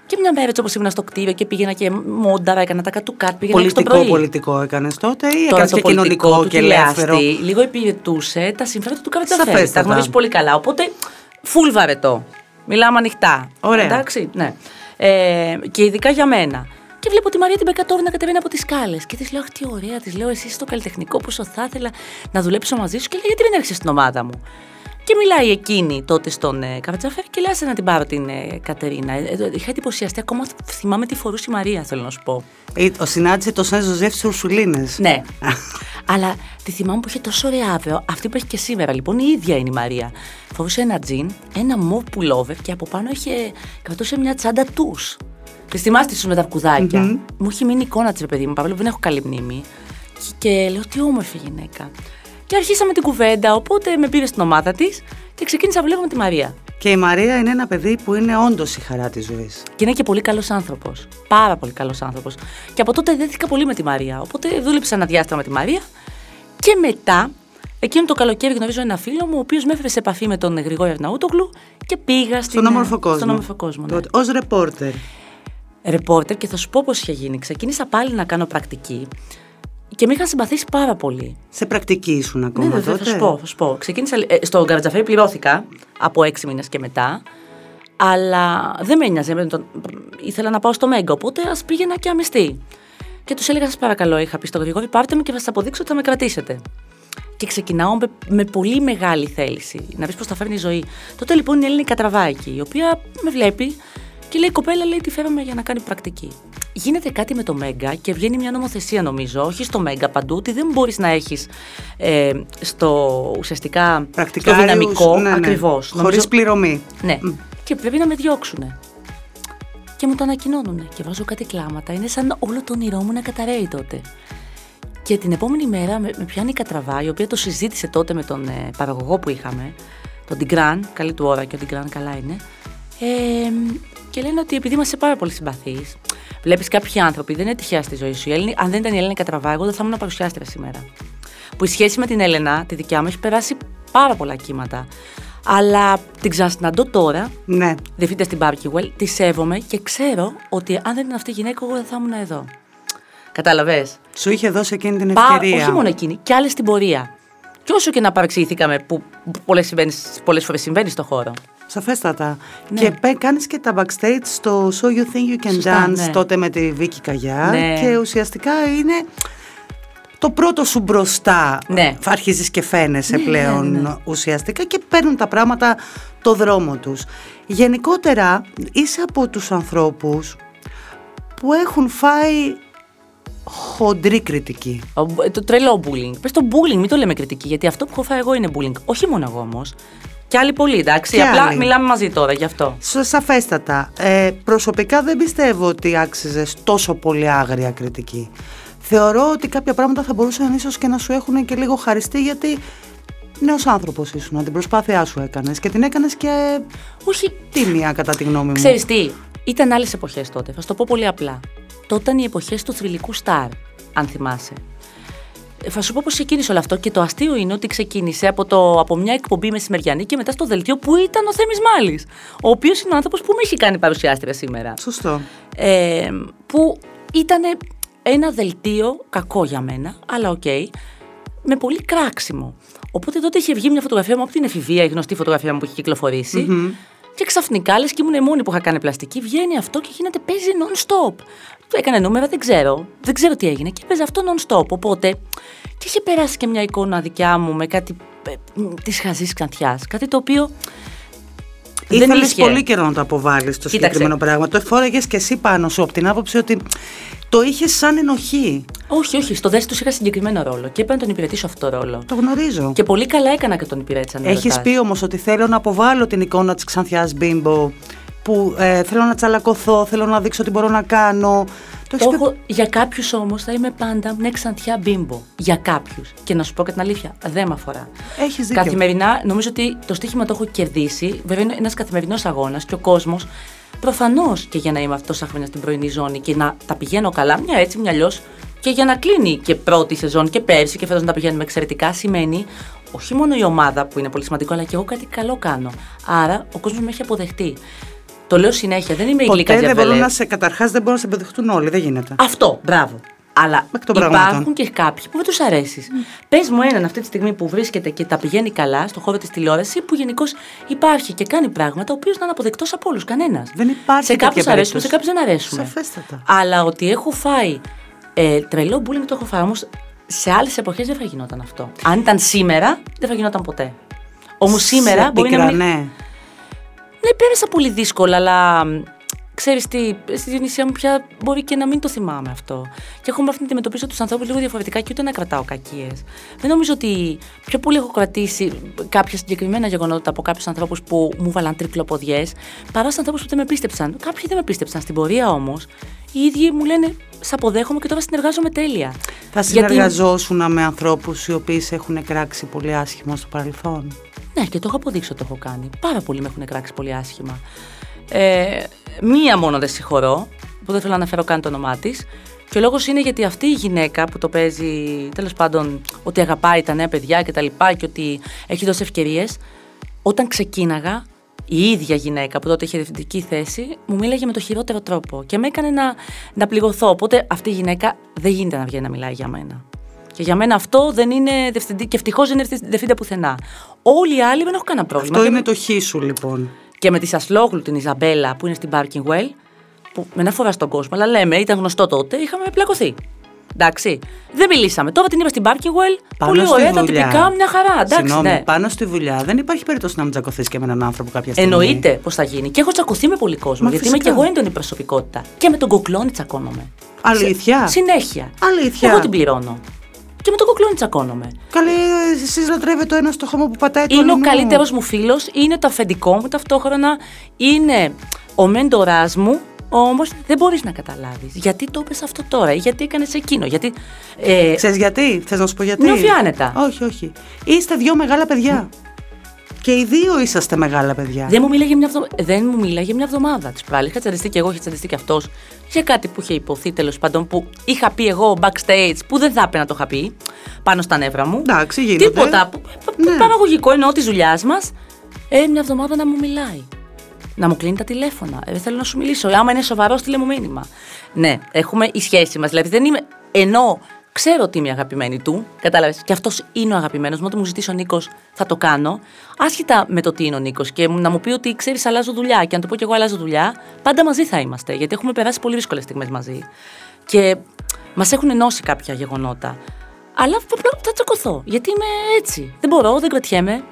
Speaker 2: Και μια μέρα έτσι όπως ήμουν στο κτίριο και πήγαινα και μόνταρα, έκανα τα κατουκάτ, πήγαινα έξω το
Speaker 1: Πολιτικό,
Speaker 2: πρωί.
Speaker 1: πολιτικό έκανες τότε ή
Speaker 2: Τώρα
Speaker 1: έκανες
Speaker 2: το
Speaker 1: και
Speaker 2: πολιτικό
Speaker 1: κοινωνικό
Speaker 2: του
Speaker 1: και ελεύθερο;
Speaker 2: τηλεάστη λίγο υπηρετούσε τα συμφέροντα του Καρατζαφέρη. Τα
Speaker 1: Σαφέστατα.
Speaker 2: γνωρίζει πολύ καλά. Οπότε, φουλ βαρετό. Μιλάμε ανοιχτά.
Speaker 1: Ωραία.
Speaker 2: Εντάξει, ναι. Ε, και ειδικά για μένα. Και βλέπω τη Μαρία την Μπεκατόρη να κατεβαίνει από τις σκάλες. Και της λέω: Αχ, τι ωραία, της λέω: Εσύ είσαι στο καλλιτεχνικό, πόσο θα ήθελα να δουλέψω μαζί σου. Και λέει: Γιατί δεν έρχεσαι στην ομάδα μου; Και μιλάει εκείνη τότε στον ε, Καρατζαφέρη και λέει: «Άσε να την πάρω την ε, Κατερίνα. Ε, ε, είχα εντυπωσιαστεί, ακόμα θυμάμαι τη φορούσε η Μαρία, θέλω να σου πω.
Speaker 1: Ή- Ο συνάντησε το Σαν Ζωζέφ στις Ουρσουλίνες.
Speaker 2: Ναι. Αλλά τη θυμάμαι που είχε τόσο ωραία άβεο. Αυτή που έχει και σήμερα λοιπόν, η ίδια είναι η Μαρία. Φορούσε ένα τζιν, ένα μοβ pullover και από πάνω είχε, κρατούσε μια τσάντα του. Τη θυμάστε ίσω με τα αρκουδάκια. Μου έχει μείνει η εικόνα της, παιδί μου, παρόλο που δεν έχω καλή μνήμη. Και, και λέω, τι όμορφη γυναίκα. Και αρχίσαμε την κουβέντα, οπότε με πήρε στην ομάδα της και ξεκίνησα να βλέπω με τη Μαρία.
Speaker 1: Και η Μαρία είναι ένα παιδί που είναι όντως η χαρά της ζωής.
Speaker 2: Και είναι και πολύ καλός άνθρωπος. Πάρα πολύ καλός άνθρωπος. Και από τότε δέθηκα πολύ με τη Μαρία. Οπότε δούλεψα ένα διάστημα με τη Μαρία. Και μετά, εκείνο το καλοκαίρι γνωρίζω ένα φίλο μου, ο οποίος με έφερε σε επαφή με τον Γρηγόρη Αρναούτογλου και πήγα στην,
Speaker 1: Στον όμορφο κόσμο.
Speaker 2: Στον όμορφο κόσμο. Ναι.
Speaker 1: Ω ρεπόρτερ.
Speaker 2: ρεπόρτερ και θα σου πω πώς είχε γίνει. Ξεκίνησα πάλι να κάνω πρακτική και με είχαν συμπαθήσει πάρα πολύ.
Speaker 1: Σε πρακτική ήσουν ακόμα
Speaker 2: ναι, βέβαια,
Speaker 1: τότε;
Speaker 2: θα σου πω. Θα σου πω. Ξεκίνησα, ε, στο Γκαρατζαφέρι πληρώθηκα από έξι μήνες και μετά. Αλλά δεν με ένοιαζε. με τον- Ήθελα να πάω στο Μέγκο, οπότε ας πήγαινα και αμυστή. Και τους έλεγα, σας παρακαλώ, είχα πει στον Γρηγόρη, πάρτε με και θα σας αποδείξω ότι θα με κρατήσετε. Και ξεκινάω με, με πολύ μεγάλη θέληση να δει πώς θα φέρνει η ζωή. Τότε λοιπόν η Έλληνη Κατραβάκη, η οποία με βλέπει και λέει: Κοπέλα, λέει, τη φέραμε για να κάνει πρακτική. Γίνεται κάτι με το Μέγκα και βγαίνει μια νομοθεσία, νομίζω, όχι στο Μέγκα παντού, ότι δεν μπορείς να έχεις ε, στο ουσιαστικά στο
Speaker 1: Πρακτικάριους,
Speaker 2: δυναμικό
Speaker 1: ναι, ναι.
Speaker 2: ακριβώς.
Speaker 1: Χωρίς πληρωμή.
Speaker 2: Ναι. Και πρέπει να με διώξουν. Και μου το ανακοινώνουν. Και βάζω κάτι κλάματα. Είναι σαν όλο το όνειρό μου να καταραίει τότε. Και την επόμενη μέρα με, με πιάνει η Κατραβά, η οποία το συζήτησε τότε με τον ε, παραγωγό που είχαμε, τον Τιγκράν, καλή του ώρα και ο Τιγκράν καλά είναι. Ε, και λένε ότι επειδή είμαστε πάρα πολύ συμπαθείς, βλέπεις κάποιοι άνθρωποι, δεν είναι τυχαία στη ζωή σου. Η Έλληνη, αν δεν ήταν η Έλληνα Κατραβά, εγώ δεν θα ήμουν παρουσιάστρια σήμερα. Που η σχέση με την Έλενα, τη δικιά μου, έχει περάσει πάρα πολλά κύματα. Αλλά την ξανασυναντώ τώρα,
Speaker 1: Ναι.
Speaker 2: διευθύντρια στην Barkewell, τη σέβομαι και ξέρω ότι αν δεν ήταν αυτή η γυναίκα, εγώ δεν θα ήμουν εδώ. Κατάλαβες;
Speaker 1: Σου είχε δώσει εκείνη την
Speaker 2: Πά,
Speaker 1: ευκαιρία.
Speaker 2: όχι μόνο εκείνη, και άλλες στην πορεία. Και όσο και να παρεξηγηθήκαμε, που πολλές, πολλές φορές συμβαίνει στο χώρο.
Speaker 1: Σαφέστατα.
Speaker 2: Ναι.
Speaker 1: Και πέ, κάνεις και τα backstage στο So You Think You Can
Speaker 2: Σωστά,
Speaker 1: Dance
Speaker 2: ναι.
Speaker 1: τότε με τη Βίκη Καγιά
Speaker 2: Ναι.
Speaker 1: και ουσιαστικά είναι το πρώτο σου μπροστά.
Speaker 2: Ναι.
Speaker 1: Αρχίζεις και φαίνεσαι
Speaker 2: Ναι,
Speaker 1: πλέον
Speaker 2: ναι, ναι.
Speaker 1: ουσιαστικά και παίρνουν τα πράγματα το δρόμο τους. Γενικότερα είσαι από τους ανθρώπους που έχουν φάει χοντρή κριτική.
Speaker 2: Ο- Το τρελό bullying. Πες το bullying, μην το λέμε κριτική, γιατί αυτό που έχω φάει εγώ είναι bullying. Όχι μόνο εγώ όμως. Και άλλοι πολλοί, εντάξει.
Speaker 1: Και
Speaker 2: Απλά
Speaker 1: άλλοι.
Speaker 2: μιλάμε μαζί τώρα γι' αυτό.
Speaker 1: Σα- Σαφέστατα. Ε, προσωπικά δεν πιστεύω ότι άξιζες τόσο πολύ άγρια κριτική. Θεωρώ ότι κάποια πράγματα θα μπορούσαν ίσως και να σου έχουν και λίγο χαριστεί γιατί νέος άνθρωπος ήσουν, την προσπάθειά σου έκανες και την έκανες και
Speaker 2: Όχι.
Speaker 1: τίμια κατά τη γνώμη μου.
Speaker 2: Ξέρεις τι, ήταν άλλες εποχές τότε. Θα σου το πω πολύ απλά. Τότε ήταν οι εποχές του θρυλικού Star, αν θυμάσαι. Ε, Θα σου πω πώς ξεκίνησε όλο αυτό και το αστείο είναι ότι ξεκίνησε από, το, από μια εκπομπή μεσημεριανή και μετά στο δελτίο που ήταν ο Θέμης Μάλης, ο οποίος είναι ο άνθρωπος που με έχει κάνει παρουσιάστρια σήμερα.
Speaker 1: Σωστό.
Speaker 2: Ε, που ήταν ένα δελτίο κακό για μένα, αλλά οκ, με πολύ κράξιμο. Οπότε τότε είχε βγει μια φωτογραφία μου από την εφηβεία, η γνωστή φωτογραφία μου που είχε κυκλοφορήσει. Και ξαφνικά, λες και ήμουν η μόνη που είχα κάνει πλαστική, βγαίνει αυτό και γίνεται παίζει non-stop. Το έκανε νούμερα, δεν ξέρω. Δεν ξέρω τι έγινε και παίζει αυτό non-stop. Οπότε και είχε περάσει και μια εικόνα δικιά μου με κάτι της χαζής ξανθιά. Κάτι το οποίο. δεν
Speaker 1: Ήθελες
Speaker 2: ίσχυε.
Speaker 1: πολύ καιρό να το αποβάλεις το
Speaker 2: Κοίταξε.
Speaker 1: συγκεκριμένο πράγμα. Το εφόρεγε και εσύ πάνω σου από την άποψη ότι το είχες σαν ενοχή.
Speaker 2: Όχι, όχι. Στο δέσι τους είχα συγκεκριμένο ρόλο και έπρεπε να τον υπηρετήσω αυτό το ρόλο.
Speaker 1: Το γνωρίζω.
Speaker 2: Και πολύ καλά έκανα και τον υπηρέτησα. να
Speaker 1: Έχεις
Speaker 2: ρωτάς.
Speaker 1: πει όμως ότι θέλω να αποβάλω την εικόνα της ξανθιάς μπίμπο. Που ε, θέλω να τσαλακωθώ, θέλω να δείξω τι μπορώ να κάνω. Το έχεις
Speaker 2: Το
Speaker 1: πει-
Speaker 2: έχω, για κάποιους όμως θα είμαι πάντα μια ξανθιά μπίμπο. Για κάποιους. Και να σου πω και την αλήθεια, δεν με αφορά.
Speaker 1: Έχεις δίκιο.
Speaker 2: Καθημερινά, νομίζω ότι το στοίχημα το έχω κερδίσει. Βέβαια, είναι ένας καθημερινός αγώνας και ο κόσμος, προφανώς και για να είμαι αυτός τόσα χρόνια στην πρωινή ζώνη και να τα πηγαίνω καλά, μια έτσι, μια αλλιώς, και για να κλείνει και πρώτη σεζόν και πέρσι και φέτος να τα πηγαίνουμε εξαιρετικά, σημαίνει όχι μόνο η ομάδα που είναι πολύ σημαντικό, αλλά και εγώ κάτι καλό κάνω. Άρα ο κόσμος με έχει αποδεχτεί. Το λέω συνέχεια, δεν είμαι η γλυκά
Speaker 1: Ποτέ δεν μπορούν
Speaker 2: διαβελέ.
Speaker 1: να σε καταρχάς δεν μπορούν να σε επιδεχτούν όλοι. Δεν γίνεται.
Speaker 2: Αυτό, μπράβο. Αλλά
Speaker 1: Εκ των
Speaker 2: υπάρχουν
Speaker 1: πραγμάτων.
Speaker 2: και κάποιοι που δεν τους αρέσεις. Πες μου έναν αυτή τη στιγμή που βρίσκεται και τα πηγαίνει καλά στον χώρο της τηλεόρασης, που γενικώς υπάρχει και κάνει πράγματα, ο οποίος να είναι αποδεκτός από όλους. Κανένας.
Speaker 1: Δεν υπάρχει
Speaker 2: Σε
Speaker 1: τέτοια
Speaker 2: κάποιους αρέσουμε,
Speaker 1: περίπτωση.
Speaker 2: σε κάποιους δεν αρέσουμε.
Speaker 1: Σαφέστατα.
Speaker 2: Αλλά ότι έχω φάει ε, τρελό bullying το έχω φάει όμως σε άλλες εποχές δεν θα γινόταν αυτό. Αν ήταν σήμερα, δεν θα γινόταν ποτέ. Όμως σήμερα
Speaker 1: Σε
Speaker 2: μπορεί να μην.
Speaker 1: Πικρανέ.
Speaker 2: Ναι, πέρασα πολύ δύσκολα, αλλά μ, ξέρεις τι, στη Διονυσία μου πια μπορεί και να μην το θυμάμαι αυτό. Και έχω μάθει να αντιμετωπίσω τους ανθρώπους λίγο διαφορετικά και ούτε να κρατάω κακίες. Δεν νομίζω ότι πιο πολύ έχω κρατήσει κάποια συγκεκριμένα γεγονότα από κάποιους ανθρώπους που μου βάλαν τρικλοποδιέ, παρά στους ανθρώπους που δεν με πίστεψαν. Κάποιοι δεν με πίστεψαν. Στην πορεία όμως, οι ίδιοι μου λένε Σ' αποδέχομαι και τώρα συνεργάζομαι τέλεια.
Speaker 1: Θα
Speaker 2: Γιατί-
Speaker 1: συνεργαζόσουν με ανθρώπους οι οποίοι σε έχουν κράξει πολύ άσχημα στο παρελθόν;
Speaker 2: Ναι, και το έχω αποδείξει ότι το έχω κάνει. Πάρα πολλοί με έχουν κράξει πολύ άσχημα. Ε, μία μόνο δεν συγχωρώ, που δεν θέλω να αναφέρω καν το όνομά της. Και ο λόγος είναι γιατί αυτή η γυναίκα που το παίζει, τέλος πάντων, ότι αγαπάει τα νέα παιδιά και τα λοιπά και ότι έχει δώσει ευκαιρίες, όταν ξεκίναγα, η ίδια γυναίκα που τότε είχε διευθυντική θέση μου μίλαγε με το χειρότερο τρόπο και με έκανε να, να πληγωθώ. Οπότε αυτή η γυναίκα δεν γίνεται να βγαίνει να μιλάει για μένα. Και για μένα αυτό δεν είναι διευθυντή και ευτυχώς δεν είναι διευθυντή πουθενά. Όλοι οι άλλοι δεν έχω κανένα πρόβλημα.
Speaker 1: Αυτό
Speaker 2: Και
Speaker 1: είναι
Speaker 2: με-
Speaker 1: το χ σου λοιπόν.
Speaker 2: Και με τη Σασλόγλου την Ιζαμπέλα που είναι στην Parking Well, που με ένα φορά στον κόσμο, αλλά λέμε, ήταν γνωστό τότε, είχαμε πλακωθεί. Εντάξει. Δεν μιλήσαμε. Τώρα την είπα στην Parking Well.
Speaker 1: Πάνω
Speaker 2: πολύ
Speaker 1: στη
Speaker 2: ωραία, τα
Speaker 1: δουλειά.
Speaker 2: τυπικά, μια χαρά. Εντάξει,
Speaker 1: Συγγνώμη,
Speaker 2: ναι.
Speaker 1: πάνω στη δουλειά δεν υπάρχει περίπτωση να μην τσακωθείς και με έναν άνθρωπο κάποια στιγμή.
Speaker 2: Εννοείται πώ θα γίνει. Και έχω τσακωθεί με πολύ κόσμο.
Speaker 1: Μα
Speaker 2: γιατί
Speaker 1: φυσικά.
Speaker 2: είμαι και εγώ έντονη προσωπικότητα. Και με τον κοκλόνι τσακώνομαι.
Speaker 1: Αλήθεια.
Speaker 2: Σε- συνέχεια.
Speaker 1: Αλήθεια.
Speaker 2: Εγώ την πληρώνω. Και με τον κοκλόνι τσακώνομαι.
Speaker 1: Καλή, εσείς λατρεύετε το ένας στο χώμα που πατάει το
Speaker 2: Είναι ο
Speaker 1: αλλού.
Speaker 2: καλύτερος μου φίλος, είναι το αφεντικό μου ταυτόχρονα, είναι ο μέντοράς μου. Όμως δεν μπορείς να καταλάβεις γιατί το είπες αυτό τώρα ή γιατί έκανες εκείνο. Γιατί. Ε,
Speaker 1: Ξέρεις γιατί, θες να σου πω γιατί;
Speaker 2: Νιώθει άνετα.
Speaker 1: Όχι, όχι. Είστε δυο μεγάλα παιδιά. Και οι δύο είσαστε μεγάλα παιδιά.
Speaker 2: δεν, μου μίλαγε μια βδο... δεν μου μίλαγε μια εβδομάδα τη προάλλη. Είχα τσαντιστεί και εγώ, είχε τσαντιστεί και αυτός για κάτι που είχε υποθεί τέλος πάντων που είχα πει εγώ backstage που δεν θα έπρεπε να το είχα πει πάνω στα νεύρα μου.
Speaker 1: Εντάξει, γίνονται.
Speaker 2: Τίποτα. που- που-
Speaker 1: Ναι.
Speaker 2: Παραγωγικό εννοώ της δουλειάς μας. Ε, μια εβδομάδα να μου μιλάει. Να μου κλείνει τα τηλέφωνα. Ε, δεν θέλω να σου μιλήσω. Ε, άμα είναι σοβαρό, στείλε μου μήνυμα. Ναι, έχουμε η σχέση μας. Δηλαδή δεν είμαι. Ενώ ξέρω ότι είμαι αγαπημένη του, κατάλαβες; Και αυτός είναι ο αγαπημένος μου. Όταν μου ζητήσει ο Νίκος, θα το κάνω. Άσχετα με το τι είναι ο Νίκος και να μου πει ότι ξέρεις, αλλάζω δουλειά. Και αν του πω και εγώ αλλάζω δουλειά, πάντα μαζί θα είμαστε. Γιατί έχουμε περάσει πολύ δύσκολες στιγμές μαζί. Και μας έχουν ενώσει κάποια γεγονότα. Αλλά απλά θα τσακωθώ. Γιατί είμαι έτσι. Δεν μπορώ, δεν κρατιέμαι.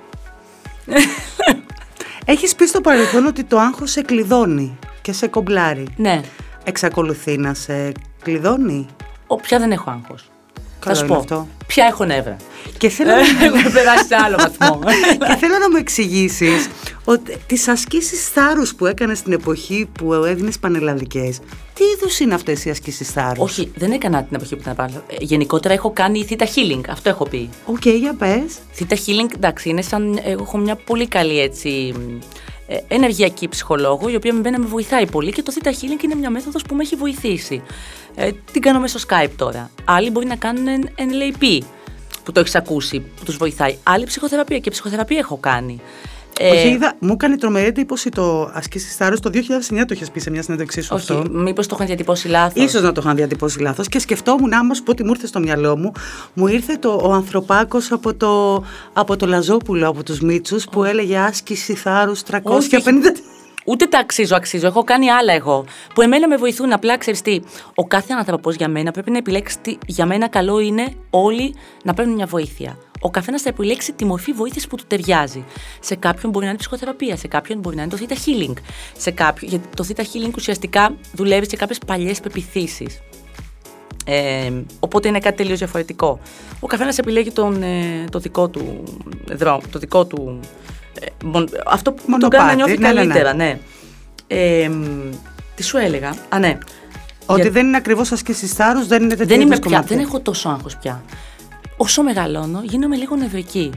Speaker 1: Έχεις πει στο παρελθόν ότι το άγχος σε κλειδώνει και σε κομπλάρει.
Speaker 2: Ναι.
Speaker 1: Εξακολουθεί να σε κλειδώνει;
Speaker 2: Ο, πια δεν έχω άγχος. Θα
Speaker 1: Καλό
Speaker 2: σου
Speaker 1: είναι
Speaker 2: πω.
Speaker 1: αυτό.
Speaker 2: Πια έχω νεύρα.
Speaker 1: Και θέλω,
Speaker 2: Έχω περάσει σε άλλο βαθμό.
Speaker 1: και θέλω να μου εξηγήσεις ότι τις ασκήσεις θάρρους που έκανες στην εποχή που έδινες πανελλαδικές, τι είδους είναι αυτές οι ασκήσεις θάρρους;
Speaker 2: Όχι, δεν έκανα την εποχή που ήταν πάνω. Ε, Γενικότερα έχω κάνει theta healing. Αυτό έχω πει.
Speaker 1: Οκ, για πες.
Speaker 2: Theta healing, εντάξει, είναι σαν. Εγώ έχω μια πολύ καλή έτσι. Ε, ενεργειακή ψυχολόγο, η οποία με με βοηθάει πολύ και το Theta Healing είναι μια μέθοδος που με έχει βοηθήσει. Ε, την κάνω μέσω Skype τώρα. Άλλοι μπορεί να κάνουν εν- NLP, που το έχεις ακούσει, που τους βοηθάει. Άλλη ψυχοθεραπεία και ψυχοθεραπεία έχω κάνει. Ε,
Speaker 1: Όχι, είδα, μου έκανε τρομερή εντύπωση το ασκήσεις θάρρους. Το 2009 το είχες πει σε μια συνέντευξή σου
Speaker 2: όχι,
Speaker 1: αυτό.
Speaker 2: μήπως το είχαν διατυπώσει λάθος.
Speaker 1: Ίσως να το είχαν διατυπώσει λάθος και σκεφτόμουν, άμα σου πω ότι μου ήρθε στο μυαλό μου, μου ήρθε το, ο ανθρωπάκος από το, από το Λαζόπουλο, από τους Μίτσους, που έλεγε άσκηση θάρρους 350.
Speaker 2: Ούτε τα αξίζω, αξίζω. Έχω κάνει άλλα εγώ. Που εμένα με βοηθούν. Απλά ξέρεις τι, ο κάθε άνθρωπος για μένα πρέπει να επιλέξει τι για μένα καλό είναι όλοι να παίρνουν μια βοήθεια. Ο καθένας θα επιλέξει τη μορφή βοήθειας που του ταιριάζει. Σε κάποιον μπορεί να είναι ψυχοθεραπεία, σε κάποιον μπορεί να είναι το Theta Healing. Σε κάποιον, γιατί το Theta Healing ουσιαστικά δουλεύει σε κάποιες παλιές πεπιθήσεις. Ε, οπότε είναι κάτι τελείως διαφορετικό. Ο καθένας επιλέγει τον, ε, το δικό του δρόμο, το δικό του. ε, μον- αυτό που τον
Speaker 1: Μονοπάτι,
Speaker 2: κάνει να νιώθει
Speaker 1: ναι, ναι, ναι.
Speaker 2: καλύτερα, ναι. Ε, μ, τι σου έλεγα; Α, ναι.
Speaker 1: Ότι
Speaker 2: Για-
Speaker 1: δεν είναι ακριβώς ασκήσεις θάρρους, δεν είναι τέτοιο
Speaker 2: δεν είμαι
Speaker 1: είδους
Speaker 2: πια,
Speaker 1: κομμάτια.
Speaker 2: δεν έχω τόσο άγχος πια. Όσο μεγαλώνω, γίνομαι λίγο νευρική.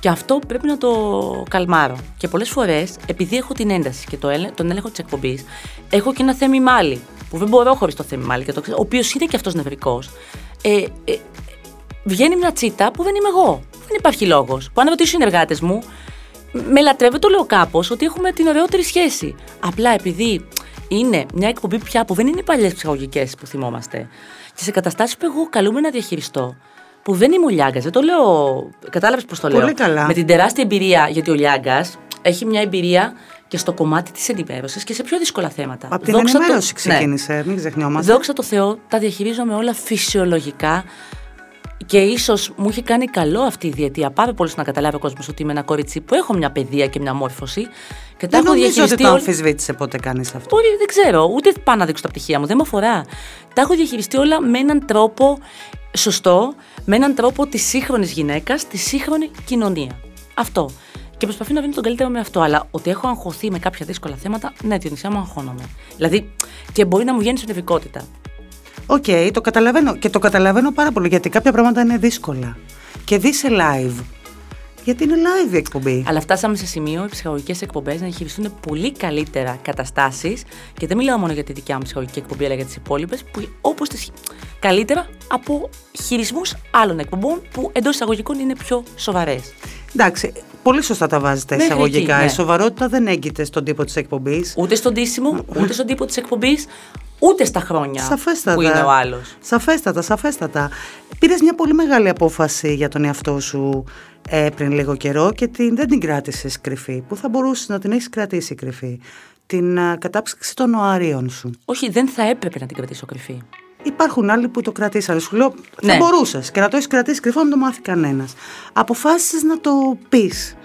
Speaker 2: Και αυτό πρέπει να το καλμάρω. Και πολλές φορές, επειδή έχω την ένταση και το έλε- τον έλεγχο της εκπομπής, έχω και ένα θέμη μάλι. Που δεν μπορώ χωρίς το θέμη μάλι, και το ξέρω, ο οποίος είναι και αυτός νευρικός. Ε, ε, βγαίνει μια τσίτα που δεν είμαι εγώ. Δεν υπάρχει λόγος. Που αν ρωτήσω οι συνεργάτες μου, με λατρεύω, το λέω κάπως, ότι έχουμε την ωραιότερη σχέση. Απλά επειδή είναι μια εκπομπή πια που δεν είναι οι παλιές ψυχαγωγικές που θυμόμαστε. Και σε καταστάσεις που εγώ καλούμε να διαχειριστώ, που δεν είμαι ο Λιάγκας, δεν το λέω. Κατάλαβες πώς το λέω.
Speaker 1: Πολύ καλά.
Speaker 2: Με την τεράστια εμπειρία, γιατί ο Λιάγκας έχει μια εμπειρία και στο κομμάτι της ενημέρωσης και σε πιο δύσκολα θέματα.
Speaker 1: Από την
Speaker 2: Δόξα τω-
Speaker 1: ενημέρωση
Speaker 2: Ναι.
Speaker 1: ξεκίνησε, μην ξεχνιόμαστε.
Speaker 2: Δόξα τω Θεώ, τα διαχειρίζομαι όλα φυσιολογικά και ίσως μου είχε κάνει καλό αυτή η διετία πάρα πολύ να καταλάβει ο κόσμος ότι είμαι ένα κορίτσι που έχω μια παιδεία και μια μόρφωση. Και τα
Speaker 1: Δεν
Speaker 2: έχω
Speaker 1: νομίζω ότι
Speaker 2: διαχειριστεί
Speaker 1: το
Speaker 2: όλα.
Speaker 1: αμφισβήτησε πότε κάνεις αυτό;
Speaker 2: Μπορεί, δεν ξέρω, ούτε πάω να δείξω τα πτυχία μου, δεν με αφορά. Τα έχω διαχειριστεί όλα με έναν τρόπο σωστό, με έναν τρόπο της σύγχρονης γυναίκας, της σύγχρονη κοινωνία. Αυτό. Και προσπαθεί να βρει τον καλύτερο με αυτό. Αλλά ότι έχω αγχωθεί με κάποια δύσκολα θέματα, ναι, Διονυσία μου αγχώνομαι. Δηλαδή, και μπορεί να μου γίνει νευρικότητα.
Speaker 1: Οκ, το καταλαβαίνω. Και το καταλαβαίνω πάρα πολύ γιατί κάποια πράγματα είναι δύσκολα. Και δη σε live. Γιατί είναι live η εκπομπή.
Speaker 2: Αλλά φτάσαμε σε σημείο οι ψυχαγωγικές εκπομπές να διαχειριστούν πολύ καλύτερα καταστάσεις. Και δεν μιλάω μόνο για τη δικιά μου ψυχαγωγική εκπομπή, αλλά για τις υπόλοιπες, που όπως τις. καλύτερα από χειρισμούς άλλων εκπομπών που εντός εισαγωγικών είναι πιο σοβαρές.
Speaker 1: Εντάξει, πολύ σωστά τα βάζετε
Speaker 2: Μέχρι
Speaker 1: εισαγωγικά.
Speaker 2: εκεί, ναι.
Speaker 1: Η σοβαρότητα δεν έγκυται στον τύπο της εκπομπής.
Speaker 2: Ούτε στον τίσιμο, ούτε στον τύπο της εκπομπής, ούτε στα χρόνια
Speaker 1: Σαφέστατα.
Speaker 2: που είναι ο άλλος.
Speaker 1: Σαφέστατα, σαφέστατα. Πήρες μια πολύ μεγάλη απόφαση για τον εαυτό σου ε, πριν λίγο καιρό και την, δεν την κράτησες κρυφή, που θα μπορούσες να την έχεις κρατήσει κρυφή; Την α, κατάψυξη των οαρίων σου.
Speaker 2: Όχι, δεν θα έπρεπε να την κρατήσω κρυφή.
Speaker 1: Υπάρχουν άλλοι που το κρατήσανε. Σου λέω, θα
Speaker 2: Ναι.
Speaker 1: μπορούσες και να το έχεις κρατήσει κρυφό, να το μάθει κανένας. Αποφάσισες να το πεις.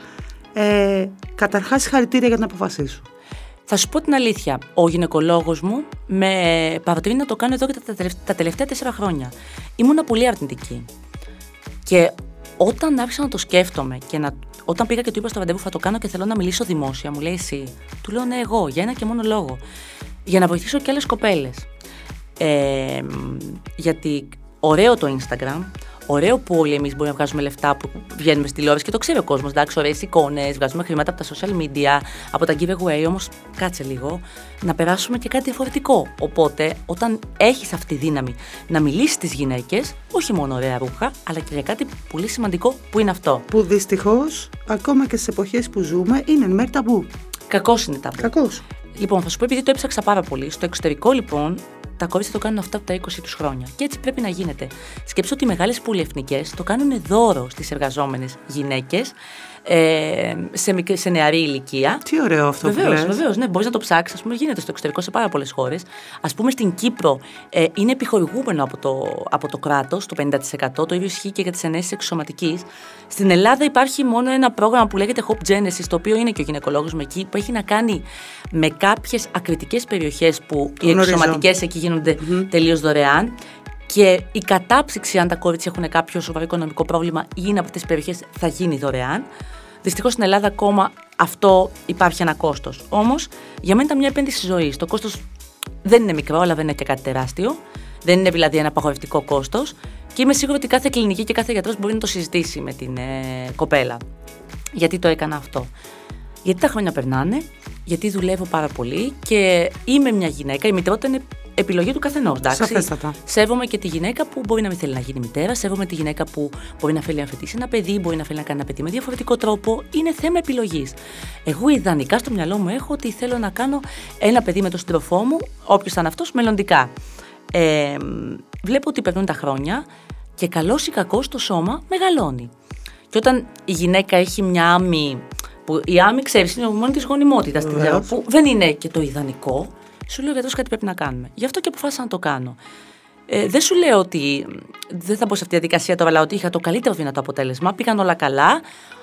Speaker 1: Ε, Καταρχάς, συγχαρητήρια για την αποφασή σου.
Speaker 2: Θα σου πω την αλήθεια. Ο γυναικολόγος μου με παροτρύνει να το κάνω εδώ και τα τελευταία, τα τελευταία τέσσερα χρόνια. Ήμουνα πολύ αρνητική. Και όταν άρχισα να το σκέφτομαι και να, όταν πήγα και του είπα στο ραντεβού θα το κάνω και θέλω να μιλήσω δημόσια, μου λέει εσύ. Του λέω ναι, εγώ, για ένα και μόνο λόγο. Για να βοηθήσω και άλλες κοπέλες. Ε, γιατί ωραίο το Instagram, ωραίο που όλοι εμείς μπορούμε να βγάζουμε λεφτά που βγαίνουμε στη τηλεόραση και το ξέρει ο κόσμος. Εντάξει, ωραίες εικόνες, βγάζουμε χρήματα από τα social media, από τα giveaway. Όμως, κάτσε λίγο, να περάσουμε και κάτι διαφορετικό. Οπότε, όταν έχεις αυτή τη δύναμη να μιλήσεις στις γυναίκες, όχι μόνο ωραία ρούχα, αλλά και για κάτι πολύ σημαντικό που είναι αυτό.
Speaker 1: Που δυστυχώς, ακόμα και στις εποχές που ζούμε, είναι εν μέρει ταμπού.
Speaker 2: Κακός είναι τα
Speaker 1: Κακώ.
Speaker 2: Λοιπόν, θα σου πω επειδή το έψαξα πάρα πολύ. Στο εξωτερικό, λοιπόν, τα κορίτσια το κάνουν αυτά από τα 20 τους χρόνια. Και έτσι πρέπει να γίνεται. Σκέψω ότι οι μεγάλες πολυεθνικές το κάνουν δώρο στις εργαζόμενες γυναίκες ε, σε, μικρή, σε νεαρή ηλικία.
Speaker 1: Τι ωραίο αυτό που
Speaker 2: Βεβαίως,
Speaker 1: λες.
Speaker 2: βεβαίως. Ναι, μπορείς να το ψάξεις. Α πούμε, γίνεται στο εξωτερικό σε πάρα πολλές χώρες. Α πούμε, στην Κύπρο ε, είναι επιχορηγούμενο από το, από το κράτος το 50%. Το ίδιο ισχύει και για τις ενέσεις εξωματικής. Στην Ελλάδα υπάρχει μόνο ένα πρόγραμμα που λέγεται Hope Genesis, το οποίο είναι και ο γυναικολόγος με εκεί, που έχει να κάνει με κάποιες ακριτικές περιοχές που οι
Speaker 1: Γνωρίζω.
Speaker 2: εξωματικές εκεί γίνονται τελείως δωρεάν. Και η κατάψυξη, αν τα κορίτσια έχουν κάποιο σοβαρό οικονομικό πρόβλημα ή είναι από αυτές τις περιοχές, θα γίνει δωρεάν. Δυστυχώς στην Ελλάδα ακόμα αυτό υπάρχει ένα κόστος. Όμως για μένα ήταν μια επένδυση ζωής. Το κόστος δεν είναι μικρό, αλλά δεν είναι και κάτι τεράστιο. Δεν είναι δηλαδή ένα απαγορευτικό κόστος. Και είμαι σίγουρη ότι κάθε κλινική και κάθε γιατρός μπορεί να το συζητήσει με την ε, κοπέλα. Γιατί το έκανα αυτό. Γιατί τα χρόνια περνάνε, γιατί δουλεύω πάρα πολύ και είμαι μια γυναίκα. Η μητρότητα είναι επιλογή του καθενός.
Speaker 1: Σαφέστατα.
Speaker 2: Σέβομαι και τη γυναίκα που μπορεί να μην θέλει να γίνει μητέρα, σέβομαι τη γυναίκα που μπορεί να θέλει να φετήσει ένα παιδί, μπορεί να θέλει να κάνει ένα παιδί με διαφορετικό τρόπο. Είναι θέμα επιλογής. Εγώ ιδανικά στο μυαλό μου έχω ότι θέλω να κάνω ένα παιδί με τον σύντροφό μου, όποιος θα είναι αυτός, μελλοντικά. Ε, βλέπω ότι περνούν τα χρόνια και καλός ή κακός το σώμα μεγαλώνει. Και όταν η γυναίκα έχει μια άμυ, που η άμυ ξέρεις είναι μόνος της γονιμότητας,
Speaker 1: Βεβαίως.
Speaker 2: που δεν είναι και το ιδανικό, σου λέω γιατρός κάτι πρέπει να κάνουμε. Γι' αυτό και αποφάσισα να το κάνω. Ε, δεν σου λέω ότι δεν θα μπω σε αυτή τη διαδικασία τώρα, αλλά ότι είχα το καλύτερο δυνατό αποτέλεσμα. Πήγαν όλα καλά,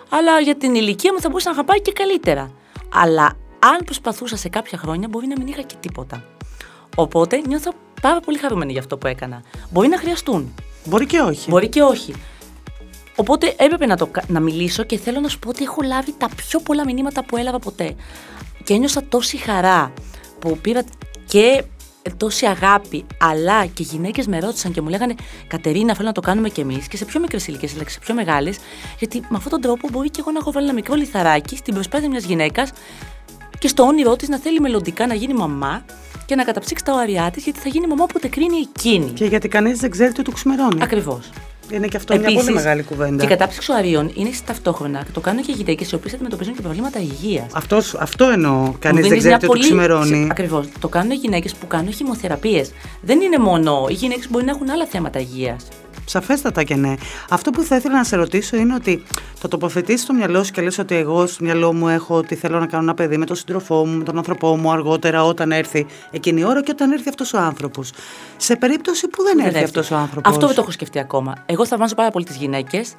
Speaker 2: αλλά για την ηλικία μου θα μπορούσα να είχα πάει και καλύτερα. Αλλά αν προσπαθούσα σε κάποια χρόνια, μπορεί να μην είχα και τίποτα. Οπότε νιώθω πάρα πολύ χαρούμενη για αυτό που έκανα. Μπορεί να χρειαστούν.
Speaker 1: Μπορεί και όχι.
Speaker 2: Μπορεί και όχι. Οπότε έπρεπε να, το, κα- να μιλήσω και θέλω να σου πω ότι έχω λάβει τα πιο πολλά μηνύματα που έλαβα ποτέ. Και ένιωσα τόση χαρά που πήρα και τόση αγάπη, αλλά και γυναίκες με ρώτησαν και μου λέγανε Κατερίνα, θέλω να το κάνουμε κι εμείς και σε πιο μικρές ηλικίες, αλλά και σε πιο μεγάλες, γιατί με αυτόν τον τρόπο μπορεί και εγώ να έχω βάλει ένα μικρό λιθαράκι στην προσπάθεια μιας γυναίκας και στο όνειρό της να θέλει μελλοντικά να γίνει μαμά και να καταψύξει τα ωριά της, γιατί θα γίνει μαμά όποτε κρίνει εκείνη.
Speaker 1: Και γιατί κανείς δεν ξέρει τι του ξημερώνει.
Speaker 2: Ακριβώς.
Speaker 1: Είναι και αυτό μια πολύ μεγάλη κουβέντα.
Speaker 2: Και η κατάψυξη οαρίων είναι ταυτόχρονα και το κάνουν και γυναίκε οι οποίες αντιμετωπίζουν και προβλήματα υγείας.
Speaker 1: Αυτός, αυτό εννοώ. Κανείς δεν ξέρει τι του ξημερώνει.
Speaker 2: Ακριβώς. Το κάνουν γυναίκες που κάνουν χημοθεραπείες. Δεν είναι μόνο. Οι γυναίκες μπορεί να έχουν άλλα θέματα υγείας.
Speaker 1: Σαφέστατα και ναι. Αυτό που θα ήθελα να σε ρωτήσω είναι ότι το τοποθετείς στο μυαλό σου και λες ότι εγώ στο μυαλό μου έχω ότι θέλω να κάνω ένα παιδί με τον σύντροφό μου, με τον άνθρωπό μου αργότερα όταν έρθει εκείνη η ώρα και όταν έρθει αυτός ο άνθρωπος. Σε περίπτωση που δεν, έρθει
Speaker 2: έρθει.
Speaker 1: αυτός ο άνθρωπος.
Speaker 2: Αυτό δεν το έχω σκεφτεί ακόμα. Εγώ θαυμάζω πάρα πολύ τις γυναίκες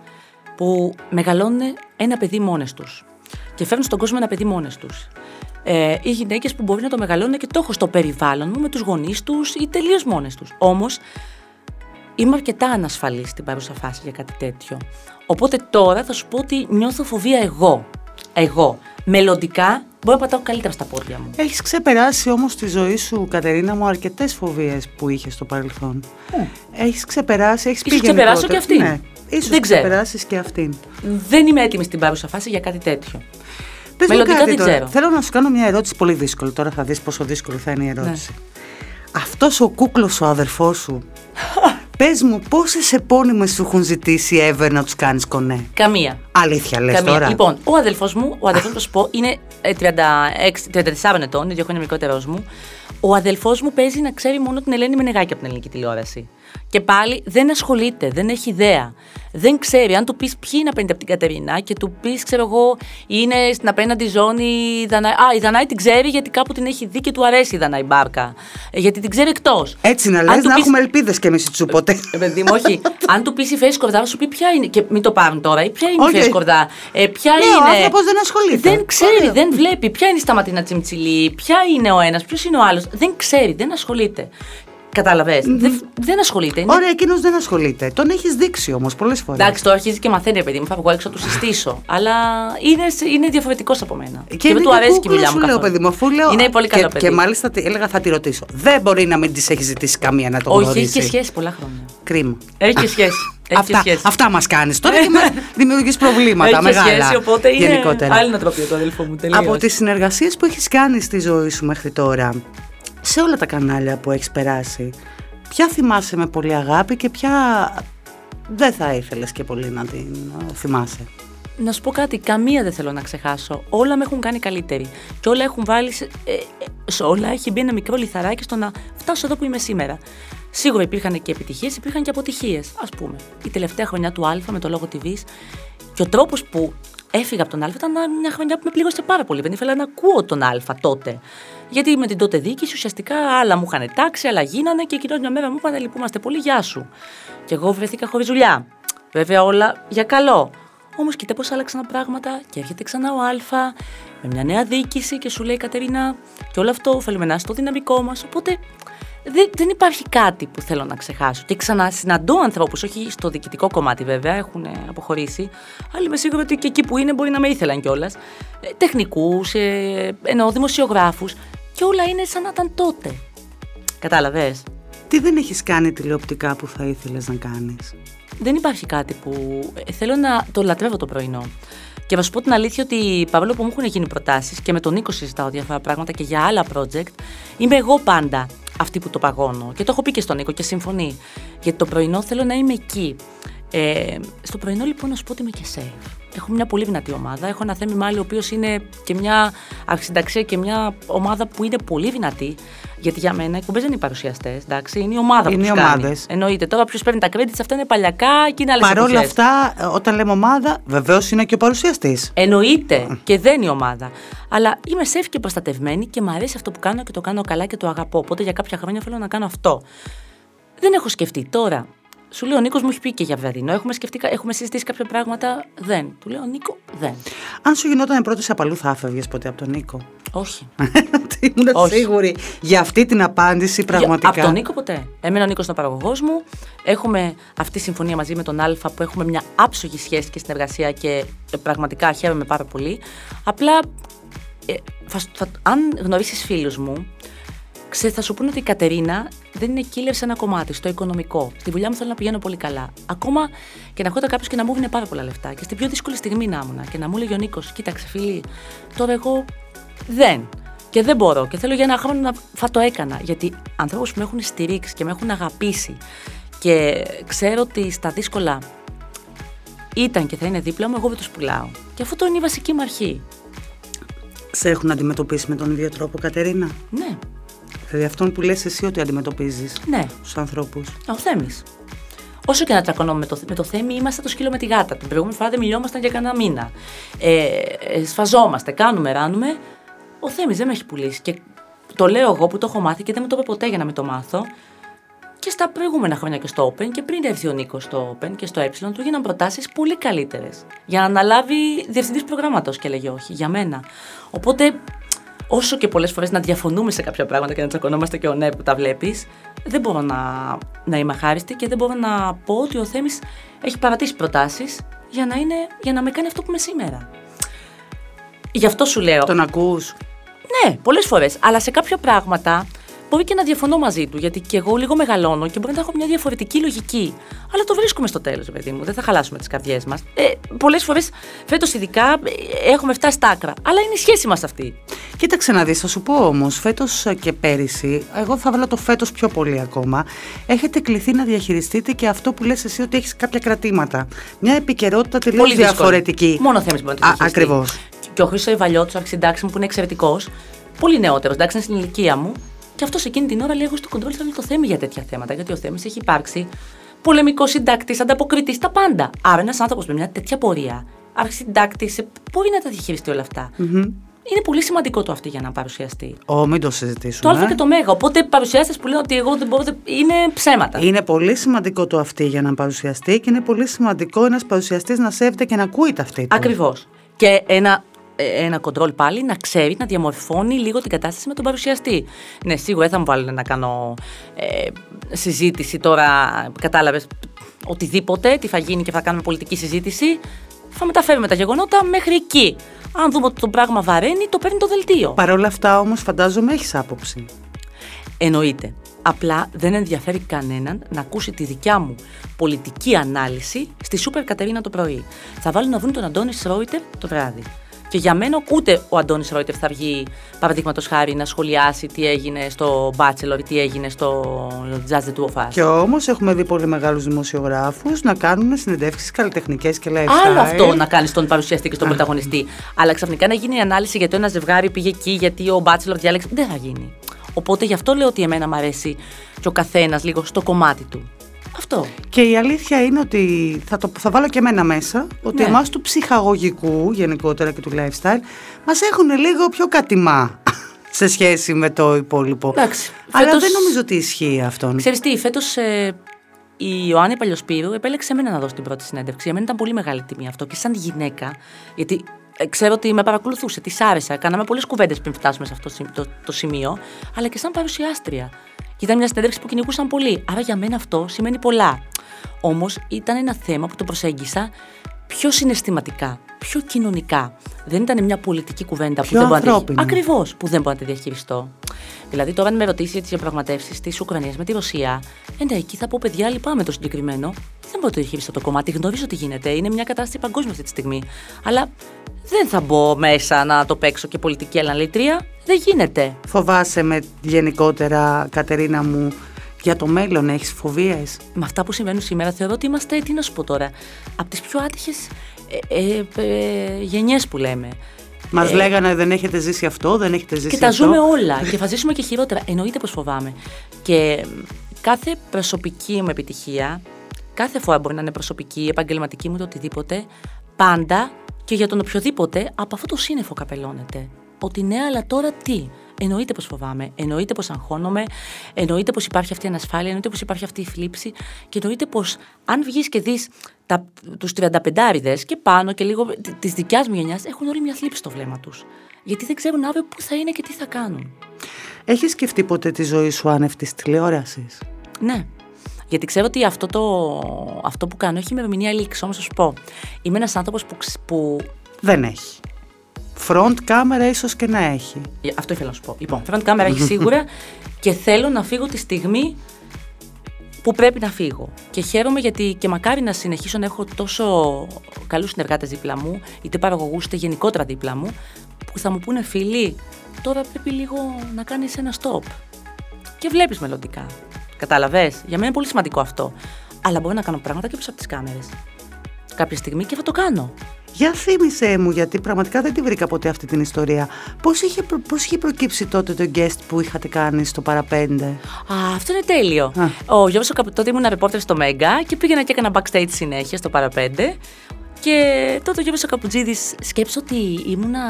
Speaker 2: που μεγαλώνουν ένα παιδί μόνες τους και φέρνουν στον κόσμο ένα παιδί μόνες τους. Ε, οι γυναίκες που μπορεί να το μεγαλώνουν και το έχω στο περιβάλλον μου με τους γονείς τους ή τελείως μόνες τους. Όμως είμαι αρκετά ανασφαλής στην παρούσα φάση για κάτι τέτοιο. Οπότε τώρα θα σου πω ότι νιώθω φοβία εγώ. Εγώ. Μελλοντικά μπορώ να πατάω καλύτερα στα πόδια μου.
Speaker 1: Έχεις ξεπεράσει όμως στη ζωή σου, Κατερίνα μου, αρκετές φοβίες που είχες στο παρελθόν. Έχεις ξεπεράσει, έχεις πει
Speaker 2: Ίσως ξεπεράσω
Speaker 1: γενικότερα-
Speaker 2: και αυτήν.
Speaker 1: Ναι, ίσως
Speaker 2: Δεν ξέρω.
Speaker 1: ξεπεράσεις και αυτήν.
Speaker 2: Δεν είμαι έτοιμη στην παρούσα φάση για κάτι τέτοιο.
Speaker 1: Πες μου
Speaker 2: Μελλοντικά
Speaker 1: κάτι
Speaker 2: δεν
Speaker 1: τώρα.
Speaker 2: ξέρω.
Speaker 1: Θέλω να σου κάνω μια ερώτηση πολύ δύσκολη. Τώρα θα δεις πόσο δύσκολη θα είναι η ερώτηση.
Speaker 2: Ναι.
Speaker 1: Αυτός ο κούκλος ο αδερφός σου Πες μου, πόσες επώνυμες σου έχουν ζητήσει ever να τους κάνεις κονέ;
Speaker 2: Καμία.
Speaker 1: Αλήθεια, λες
Speaker 2: Καμία.
Speaker 1: τώρα;
Speaker 2: Λοιπόν, ο αδελφός μου, ο αδελφός μου, θα σου πω, είναι ε, 36, 34 ετών, είναι δύο χρόνια μικρότερο μου. Ο αδελφός μου παίζει να ξέρει μόνο την Ελένη Μενεγάκη από την ελληνική τηλεόραση. Και πάλι δεν ασχολείται, δεν έχει ιδέα. Δεν ξέρει. Αν του πεις ποιοι είναι απέναντι από την Κατερίνα και του πεις, ξέρω εγώ, είναι στην απέναντι ζώνη η Δανάη. Α, η Δανάη την ξέρει γιατί κάπου την έχει δει και του αρέσει η Δανάη Μπάρκα. Ε, γιατί την ξέρει εκτός.
Speaker 1: Έτσι να λες, να έχουμε ελπίδες κι εμείς του ποτέ.
Speaker 2: Ε, παιδί μου, όχι. Αν του πεις η Φέση Κορδά, θα σου πει ποια είναι. Και μην το πάρουν τώρα. Ή ποια είναι
Speaker 1: Όχι.
Speaker 2: η Φέση Κορδά; Ε, ποια
Speaker 1: Ναι,
Speaker 2: είναι.
Speaker 1: ο άνθρωπος δεν ασχολείται.
Speaker 2: Δεν ξέρει,
Speaker 1: Ωραία.
Speaker 2: δεν βλέπει. Ποια είναι η Σταματίνα Τσιμτσιλή, ποια είναι ο ένας, ποιος είναι ο άλλος; Δεν ξέρει, δεν ασχολείται. Κατάλαβες. Δεν, δεν ασχολείται. Είναι...
Speaker 1: Ωραία, εκείνος δεν ασχολείται. Τον έχεις δείξει όμως πολλές φορές.
Speaker 2: Εντάξει, τώρα αρχίζει και μαθαίνει, ρε παιδί μου. Θα βγω έξω να του συστήσω. Αλλά είναι, είναι διαφορετικός από μένα.
Speaker 1: Και,
Speaker 2: δεν
Speaker 1: είναι
Speaker 2: του αρέσει και η
Speaker 1: κούκλα
Speaker 2: δουλειά
Speaker 1: σου
Speaker 2: μου.
Speaker 1: λέω,
Speaker 2: καθόλου.
Speaker 1: παιδί μου, αφού λέω.
Speaker 2: Είναι πολύ καλό
Speaker 1: και,
Speaker 2: παιδί.
Speaker 1: Και μάλιστα τι- έλεγα θα τη ρωτήσω. Δεν μπορεί να μην της έχεις ζητήσει καμία να το
Speaker 2: Όχι,
Speaker 1: γνωρίσει.
Speaker 2: έχει και σχέση πολλά χρόνια.
Speaker 1: Κρίμα.
Speaker 2: Έχει και σχέση. Έχει και
Speaker 1: Αυτά,
Speaker 2: σχέση.
Speaker 1: αυτά μας κάνεις τώρα και μας δημιουργείς προβλήματα
Speaker 2: Έχει και
Speaker 1: μεγάλα.
Speaker 2: σχέση, οπότε είναι
Speaker 1: γενικότερα.
Speaker 2: άλλη νοοτροπία το αδελφό μου. τελείως.
Speaker 1: Από τις συνεργασίες που έχεις κάνει στη ζωή σου μέχρι τώρα, σε όλα τα κανάλια που έχεις περάσει, ποια θυμάσαι με πολύ αγάπη και ποια δεν θα ήθελες και πολύ να την ε, θυμάσαι;
Speaker 2: Να σου πω κάτι, καμία δεν θέλω να ξεχάσω. Όλα με έχουν κάνει καλύτερη. Και όλα έχουν βάλει. Σε, ε, ε, σε όλα έχει μπει ένα μικρό λιθαράκι στο να φτάσω εδώ που είμαι σήμερα. Σίγουρα υπήρχαν και επιτυχίες, υπήρχαν και αποτυχίες. Α πούμε, η τελευταία χρονιά του Α με το λόγο TV και ο τρόπος που έφυγα από τον Α ήταν μια χρονιά που με πλήγωσε πάρα πολύ. Δεν ήθελα να ακούω τον Α τότε. Γιατί με την τότε διοίκηση ουσιαστικά άλλα μου είχαν τάξει, άλλα γίνανε και εκείνο μια μέρα μου είπαν λυπούμαστε πολύ, γεια σου. Και εγώ βρεθήκα χωρίς δουλειά. Βέβαια όλα για καλό. Όμως κοίτα πώς άλλαξαν τα πράγματα και έρχεται ξανά ο Α με μια νέα διοίκηση και σου λέει Κατερίνα, και όλο αυτό θέλουμε να είναι στο δυναμικό μας. Οπότε δεν, δεν υπάρχει κάτι που θέλω να ξεχάσω. Και ξανασυναντώ ανθρώπους, όχι στο διοικητικό κομμάτι βέβαια, έχουν αποχωρήσει, αλλά είμαι σίγουρη ότι και εκεί που είναι μπορεί να με ήθελαν κιόλας. Ε, Τεχνικούς, ε, εννοώ δημοσιογράφους, και όλα είναι σαν να ήταν τότε. Κατάλαβες;
Speaker 1: Τι δεν έχεις κάνει τηλεοπτικά που θα ήθελες να κάνεις;
Speaker 2: δεν υπάρχει κάτι που. ε, Θέλω να το λατρεύω το πρωινό. Και θα σου πω την αλήθεια ότι παρόλο που μου έχουν γίνει προτάσεις και με τον Νίκο συζητάω διάφορα πράγματα και για άλλα project, είμαι εγώ πάντα αυτή που το παγώνω. Και το έχω πει και στον Νίκο και συμφωνεί. Γιατί το πρωινό θέλω να είμαι εκεί. Ε, στο πρωινό λοιπόν να σου πω ότι είμαι και safe. Έχω μια πολύ δυνατή ομάδα. Έχω ένα Θέμη Μάλι, ο οποίος είναι και μια αρχισυνταξία και μια ομάδα που είναι πολύ δυνατή. Γιατί για μένα οι εκπομπέ δεν είναι οι παρουσιαστές, εντάξει, είναι η ομάδα
Speaker 1: Είναι
Speaker 2: που
Speaker 1: οι
Speaker 2: τους κάνει.
Speaker 1: ομάδες.
Speaker 2: Εννοείται. Τώρα ποιος παίρνει τα credits, αυτά είναι παλιακά και είναι άλλες
Speaker 1: Παρ' όλα αυτά, ε, όταν λέμε ομάδα, βεβαίως είναι και ο παρουσιαστής.
Speaker 2: Εννοείται και δεν είναι η ομάδα. Αλλά είμαι safe και προστατευμένη και μου αρέσει αυτό που κάνω και το κάνω καλά και το αγαπώ. Οπότε για κάποια χρόνια θέλω να κάνω αυτό. Δεν έχω σκεφτεί τώρα. Σου λέει ο Νίκος μου έχει πει και για βραδινό. Έχουμε, σκεφτεί, έχουμε συζητήσει κάποια πράγματα. Δεν. Του λέω Νίκο, δεν.
Speaker 1: Αν σου γινόταν πρώτη απαλού, θα έφευγε ποτέ από τον Νίκο;
Speaker 2: Όχι.
Speaker 1: Ήμουν
Speaker 2: Όχι.
Speaker 1: σίγουρη για αυτή την απάντηση πραγματικά.
Speaker 2: Από τον Νίκο ποτέ. Εμένα ο Νίκος είναι ο παραγωγός μου. Έχουμε αυτή τη συμφωνία μαζί με τον Α που έχουμε μια άψογη σχέση και συνεργασία και ε, πραγματικά χαίρομαι πάρα πολύ. Απλά, ε, θα, θα- αν γνωρίσεις φίλους μου, ξέ, θα σου πούνε ότι η Κατερίνα δεν είναι killer σε ένα κομμάτι, στο οικονομικό. Στη δουλειά μου θέλω να πηγαίνω πολύ καλά. Ακόμα και να έρχονταν κάποιος και να μου έδινε πάρα πολλά λεφτά. Και στην πιο δύσκολη στιγμή να ήμουν και να μου έλεγε ο Νίκος, κοίταξε φίλη, τώρα εγώ δεν. Και δεν μπορώ. Και θέλω για ένα χρόνο να θα το έκανα. Γιατί ανθρώπους που με έχουν στηρίξει και με έχουν αγαπήσει και ξέρω ότι στα δύσκολα ήταν και θα είναι δίπλα μου, εγώ δεν τους πουλάω. Και αυτό είναι η βασική μου αρχή.
Speaker 1: Σε έχουν αντιμετωπίσει με τον ίδιο τρόπο, Κατερίνα;
Speaker 2: Ναι,
Speaker 1: Δηλαδή αυτόν που λες εσύ ότι αντιμετωπίζεις
Speaker 2: ναι.
Speaker 1: τους ανθρώπους.
Speaker 2: Ο Θέμης. Όσο και να τσακωνόμαι με το, με το Θέμη, είμαστε το σκύλο με τη γάτα. Την προηγούμενη φορά δεν μιλιόμασταν για κανένα μήνα. Ε, ε, σφαζόμαστε, κάνουμε, ράνουμε. Ο Θέμης δεν με έχει πουλήσει. Και το λέω εγώ που το έχω μάθει και δεν μου το είπε ποτέ για να μην το μάθω. Και στα προηγούμενα χρόνια και στο Open και πριν έρθει ο Νίκος στο Open και στο Ε, του γίναν προτάσεις πολύ καλύτερες. Για να αναλάβει διευθυντής προγράμματος και έλεγε όχι, για μένα. Οπότε, όσο και πολλές φορές να διαφωνούμε σε κάποια πράγματα και να τσακωνόμαστε και ο ναι που τα βλέπεις, δεν μπορώ να, να είμαι αχάριστη και δεν μπορώ να πω ότι ο Θέμης έχει παρατήσει προτάσεις για, να είναι- για να με κάνει αυτό που είμαι σήμερα. Γι' αυτό σου λέω.
Speaker 1: Τον ακούς.
Speaker 2: Ναι, πολλές φορές. Αλλά σε κάποια πράγματα μπορεί και να διαφωνώ μαζί του, γιατί και εγώ λίγο μεγαλώνω και μπορεί να έχω μια διαφορετική λογική. Αλλά το βρίσκουμε στο τέλος, παιδί μου. Δεν θα χαλάσουμε τις καρδιές μας. Ε, Πολλές φορές, φέτος ειδικά, ε, έχουμε φτάσει στα άκρα. Αλλά είναι η σχέση μας αυτή.
Speaker 1: Κοίταξε να δεις, θα σου πω όμως, φέτος και πέρυσι, εγώ θα βάλω το φέτος πιο πολύ ακόμα, έχετε κληθεί να διαχειριστείτε και αυτό που λες εσύ ότι έχεις κάποια κρατήματα. Μια επικαιρότητα τελείως διαφορετική.
Speaker 2: Μόνο θέμα μπορεί να το
Speaker 1: Ακριβώς.
Speaker 2: Και ο Χρήσο Ιβαλιώτο, αρχισυντάξης μου, που είναι εξαιρετικός, πολύ νεότερος, εντάξει, είναι στην ηλικία μου, και αυτός εκείνη την ώρα λέει: Εγώ στο κοντρόλ θέλω το θέμα για τέτοια θέματα. Γιατί ο Θέμης έχει υπάρξει πολεμικός συντάκτης, ανταποκριτής, τα πάντα. Άρα ένας άνθρωπος με μια τέτοια πορεία, αρχισυντάκτης, μπορεί να τα διαχειριστεί όλα αυτά. Mm-hmm. Είναι πολύ σημαντικό το αυτή για να παρουσιαστεί.
Speaker 1: Ω, μην το συζητήσουμε.
Speaker 2: Το Α και το Μέγα. Οπότε παρουσιάστες που λένε ότι εγώ δεν μπορώ. είναι ψέματα.
Speaker 1: Είναι πολύ σημαντικό το αυτή για να παρουσιαστεί και είναι πολύ σημαντικό ένας παρουσιαστής να σέβεται και να ακούει τα αυτή.
Speaker 2: Ακριβώς. Και ένα ε, ένα κοντρόλ πάλι να ξέρει να διαμορφώνει λίγο την κατάσταση με τον παρουσιαστή. Ναι, σίγουρα θα μου βάλουν να κάνω ε, συζήτηση τώρα, κατάλαβες οτιδήποτε, τι θα γίνει και θα κάνουμε πολιτική συζήτηση. Θα μεταφέρουμε τα γεγονότα μέχρι εκεί. Αν δούμε ότι το πράγμα βαραίνει, το παίρνει το δελτίο.
Speaker 1: Παρ' όλα αυτά όμως, φαντάζομαι έχεις άποψη.
Speaker 2: Εννοείται. Απλά δεν ενδιαφέρει κανέναν να ακούσει τη δικιά μου πολιτική ανάλυση στη Σούπερ Κατερίνα το πρωί. Θα βάλουν να βρουν τον Αντώνη Σρόιτερ το βράδυ. Και για μένα ούτε ο Αντώνης Ρόιτερ θα βγει, παραδείγματος χάρη, να σχολιάσει τι έγινε στο Bachelor ή τι έγινε στο Jazz the Two of Us.
Speaker 1: Και όμως έχουμε δει πολύ μεγάλους δημοσιογράφους να κάνουν συνεντεύξεις καλλιτεχνικές και lifestyle.
Speaker 2: Άλλο αυτό να κάνεις στον παρουσιαστή και στον πρωταγωνιστή. Αλλά ξαφνικά να γίνει η ανάλυση γιατί ένα ζευγάρι πήγε εκεί, γιατί ο Bachelor διάλεξε. Δεν θα γίνει. Οπότε γι' αυτό λέω ότι εμένα μου αρέσει και ο καθένας λίγο στο κομμάτι του. Αυτό.
Speaker 1: Και η αλήθεια είναι ότι θα, το, θα βάλω και εμένα μέσα, ότι ναι. εμάς του ψυχαγωγικού γενικότερα και του lifestyle μας έχουν λίγο πιο κατημά σε σχέση με το υπόλοιπο.
Speaker 2: Εντάξει,
Speaker 1: Αλλά δεν νομίζω ότι ισχύει αυτό.
Speaker 2: Ξέρεις τι, φέτος ε, η Ιωάννη Παλιοσπύρου επέλεξε εμένα να δώσει την πρώτη συνέντευξη. Για μένα ήταν πολύ μεγάλη τιμή αυτό και σαν γυναίκα, γιατί ε, ξέρω ότι με παρακολουθούσε, της άρεσα. Κάναμε πολλές κουβέντες πριν φτάσουμε σε αυτό το, το σημείο, αλλά και σαν παρουσιάστρια. Και ήταν μια συνέντευξη που κυνηγούσαν πολύ. Άρα για μένα αυτό σημαίνει πολλά. Όμως ήταν ένα θέμα που το προσέγγισα πιο συναισθηματικά, πιο κοινωνικά. Δεν ήταν μια πολιτική κουβέντα
Speaker 1: πιο
Speaker 2: που δεν
Speaker 1: μπορώ να
Speaker 2: Ακριβώς που δεν μπορώ να τη διαχειριστώ. Δηλαδή, τώρα, αν με ρωτήσει για τις διαπραγματεύσεις της Ουκρανίας με τη Ρωσία, ε, ναι, εκεί θα πω, παιδιά, λυπάμαι το συγκεκριμένο. Δεν μπορώ να το διαχειριστώ το κομμάτι. Γνωρίζω τι γίνεται. Είναι μια κατάσταση παγκόσμια αυτή τη στιγμή. Αλλά δεν θα μπω μέσα να το παίξω και πολιτική αναλύτρια. Δεν γίνεται.
Speaker 1: Φοβάσαι με γενικότερα, Κατερίνα μου, για το μέλλον έχεις φοβίες;
Speaker 2: Με αυτά που συμβαίνουν σήμερα θεωρώ ότι είμαστε, τι να σου πω τώρα, από τις πιο άτυχες ε, ε, ε, γενιές που λέμε.
Speaker 1: Μας ε, λέγανε δεν έχετε ζήσει αυτό, δεν έχετε ζήσει
Speaker 2: αυτό. Και τα ζούμε όλα και θα ζήσουμε και χειρότερα. Εννοείται πως φοβάμαι. Και κάθε προσωπική μου επιτυχία, κάθε φορά μπορεί να είναι προσωπική, επαγγελματική μου, το οτιδήποτε, πάντα και για τον οποιοδήποτε από αυτό το σύννεφο καπελώνεται. Ότι ναι, αλλά τώρα τι; Εννοείται πως φοβάμαι, εννοείται πως αγχώνομαι, εννοείται πως υπάρχει αυτή η ανασφάλεια, εννοείται πως υπάρχει αυτή η θλίψη και εννοείται πως αν βγεις και δεις τους 35 και πάνω και λίγο τη δικιάς μου γενιάς έχουν όλοι μια θλίψη στο βλέμμα τους. Γιατί δεν ξέρουν αύριο πού θα είναι και τι θα κάνουν.
Speaker 1: Έχεις σκεφτεί ποτέ τη ζωή σου άνευ της τηλεόρασης;
Speaker 2: Ναι. Γιατί ξέρω ότι αυτό, το, αυτό που κάνω έχει ημερομηνία λήξη. Όμως, θα σου πω, είμαι ένας άνθρωπος που, που.
Speaker 1: Δεν έχει. Front κάμερα ίσως και να έχει.
Speaker 2: Ε, αυτό ήθελα να σου πω. Λοιπόν, front κάμερα έχει σίγουρα και θέλω να φύγω τη στιγμή που πρέπει να φύγω. Και χαίρομαι γιατί και μακάρι να συνεχίσω να έχω τόσο καλούς συνεργάτες δίπλα μου, είτε παραγωγούς είτε γενικότερα δίπλα μου, που θα μου πούνε φίλοι, τώρα πρέπει λίγο να κάνεις ένα stop. Και βλέπεις μελλοντικά. Κατάλαβες; Για μένα είναι πολύ σημαντικό αυτό. Αλλά μπορώ να κάνω πράγματα και πίσω από τις κάμερες. Κάποια στιγμή και θα το κάνω.
Speaker 1: Για θύμισε μου, γιατί πραγματικά δεν τη βρήκα ποτέ αυτή την ιστορία. Πώς είχε, πώς είχε προκύψει τότε το guest που είχατε κάνει στο Παραπέντε;
Speaker 2: Α, αυτό είναι τέλειο. Α. Ο Γιώργο τότε ήμουν ρεπόρτερ στο Μέγκα και πήγαινα και έκανα backstage συνέχεια στο Παραπέντε. Και τότε ο Γιώργο Καπουτζίδη σκέψω ότι ήμουνα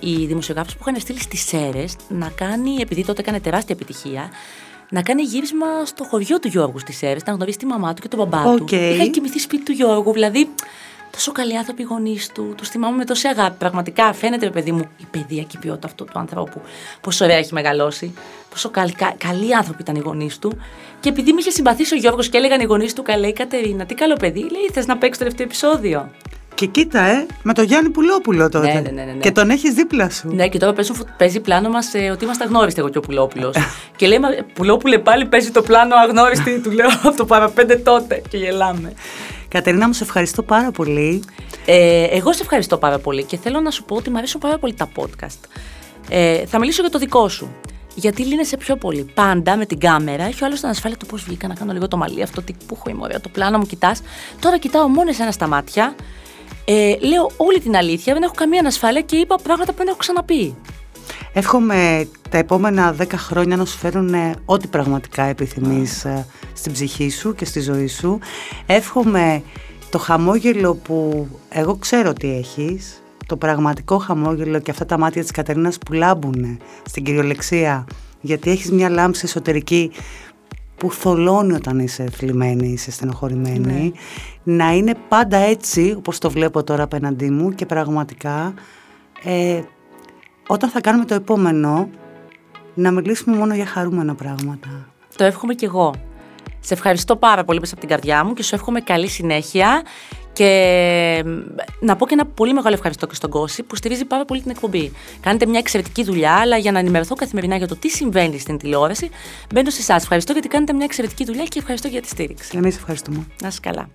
Speaker 2: οι δημοσιογράφοι που είχαν στείλει στις Σέρες να κάνει, επειδή τότε έκανε τεράστια επιτυχία, να κάνει γύρισμα στο χωριό του Γιώργου στις Σέρες, να γνωρίσει τη μαμά του και τον μπαμπά okay. του. Είχαν κοιμηθεί σπίτι του Γιώργου, δηλαδή τόσο καλοί άνθρωποι οι γονείς του, τους θυμάμαι με τόση αγάπη. Πραγματικά φαίνεται, παιδί μου, η παιδεία και η ποιότητα αυτού του άνθρωπου, πόσο ωραία έχει μεγαλώσει. Πόσο καλοί, κα, καλοί άνθρωποι ήταν οι γονείς του. Και επειδή με είχε συμπαθήσει ο Γιώργος και έλεγαν οι γονείς του, καλέ η Κατερίνα, τι καλό παιδί, λέει, θες να παίξεις το τελευταίο επεισόδιο.
Speaker 1: Και κοίτα, ε, με τον Γιάννη Πουλόπουλο τότε.
Speaker 2: Ναι, ναι, ναι, ναι, ναι.
Speaker 1: Και τον έχεις δίπλα σου.
Speaker 2: Ναι, και τώρα παίζουν, παίζει πλάνο μας ε, ότι είμαστε αγνώριστοι εγώ και ο Πουλόπουλος. και λέει, «Μα, Πουλόπουλε πάλι παίζει το πλάνο αγνώριστη, του λέω από το παραπέντε τότε. Και γελάμε.
Speaker 1: Κατερίνα, μου σε ευχαριστώ πάρα πολύ.
Speaker 2: Ε, εγώ σε ευχαριστώ πάρα πολύ και θέλω να σου πω ότι μου αρέσουν πάρα πολύ τα podcast. Ε, θα μιλήσω για το δικό σου. Γιατί λύνεσαι πιο πολύ. Πάντα με την κάμερα έχει ο άλλος την ασφάλεια του πώς βγήκα να κάνω λίγο το μαλλί, αυτό τι που έχω είμαι ωραία, το πλάνο μου κοιτάς. Τώρα κοιτάω μόνο εσένα στα μάτια. Ε, λέω όλη την αλήθεια, δεν έχω καμία ανασφάλεια και είπα πράγματα που δεν έχω ξαναπεί.
Speaker 1: Εύχομαι τα επόμενα δέκα χρόνια να σου φέρουν ε, ό,τι πραγματικά επιθυμείς ε, στην ψυχή σου και στη ζωή σου. Εύχομαι το χαμόγελο που εγώ ξέρω ότι έχεις, το πραγματικό χαμόγελο και αυτά τα μάτια της Κατερίνας που λάμπουν στην κυριολεξία, γιατί έχεις μια λάμψη εσωτερική που θολώνει όταν είσαι θλιμμένη, είσαι στενοχωρημένη, να είναι πάντα έτσι, όπως το βλέπω τώρα απέναντί μου και πραγματικά ε, όταν θα κάνουμε το επόμενο να μιλήσουμε μόνο για χαρούμενα πράγματα.
Speaker 2: Το εύχομαι κι εγώ. Σε ευχαριστώ πάρα πολύ μέσα από την καρδιά μου και σου εύχομαι καλή συνέχεια. Και να πω και ένα πολύ μεγάλο ευχαριστώ και στον Κώση που στηρίζει πάρα πολύ την εκπομπή. Κάνετε μια εξαιρετική δουλειά, αλλά για να ενημερωθώ καθημερινά για το τι συμβαίνει στην τηλεόραση, μπαίνω σε εσάς. Ευχαριστώ γιατί κάνετε μια εξαιρετική δουλειά και ευχαριστώ για τη στήριξη.
Speaker 1: Εμείς ευχαριστούμε.
Speaker 2: Να είστε καλά.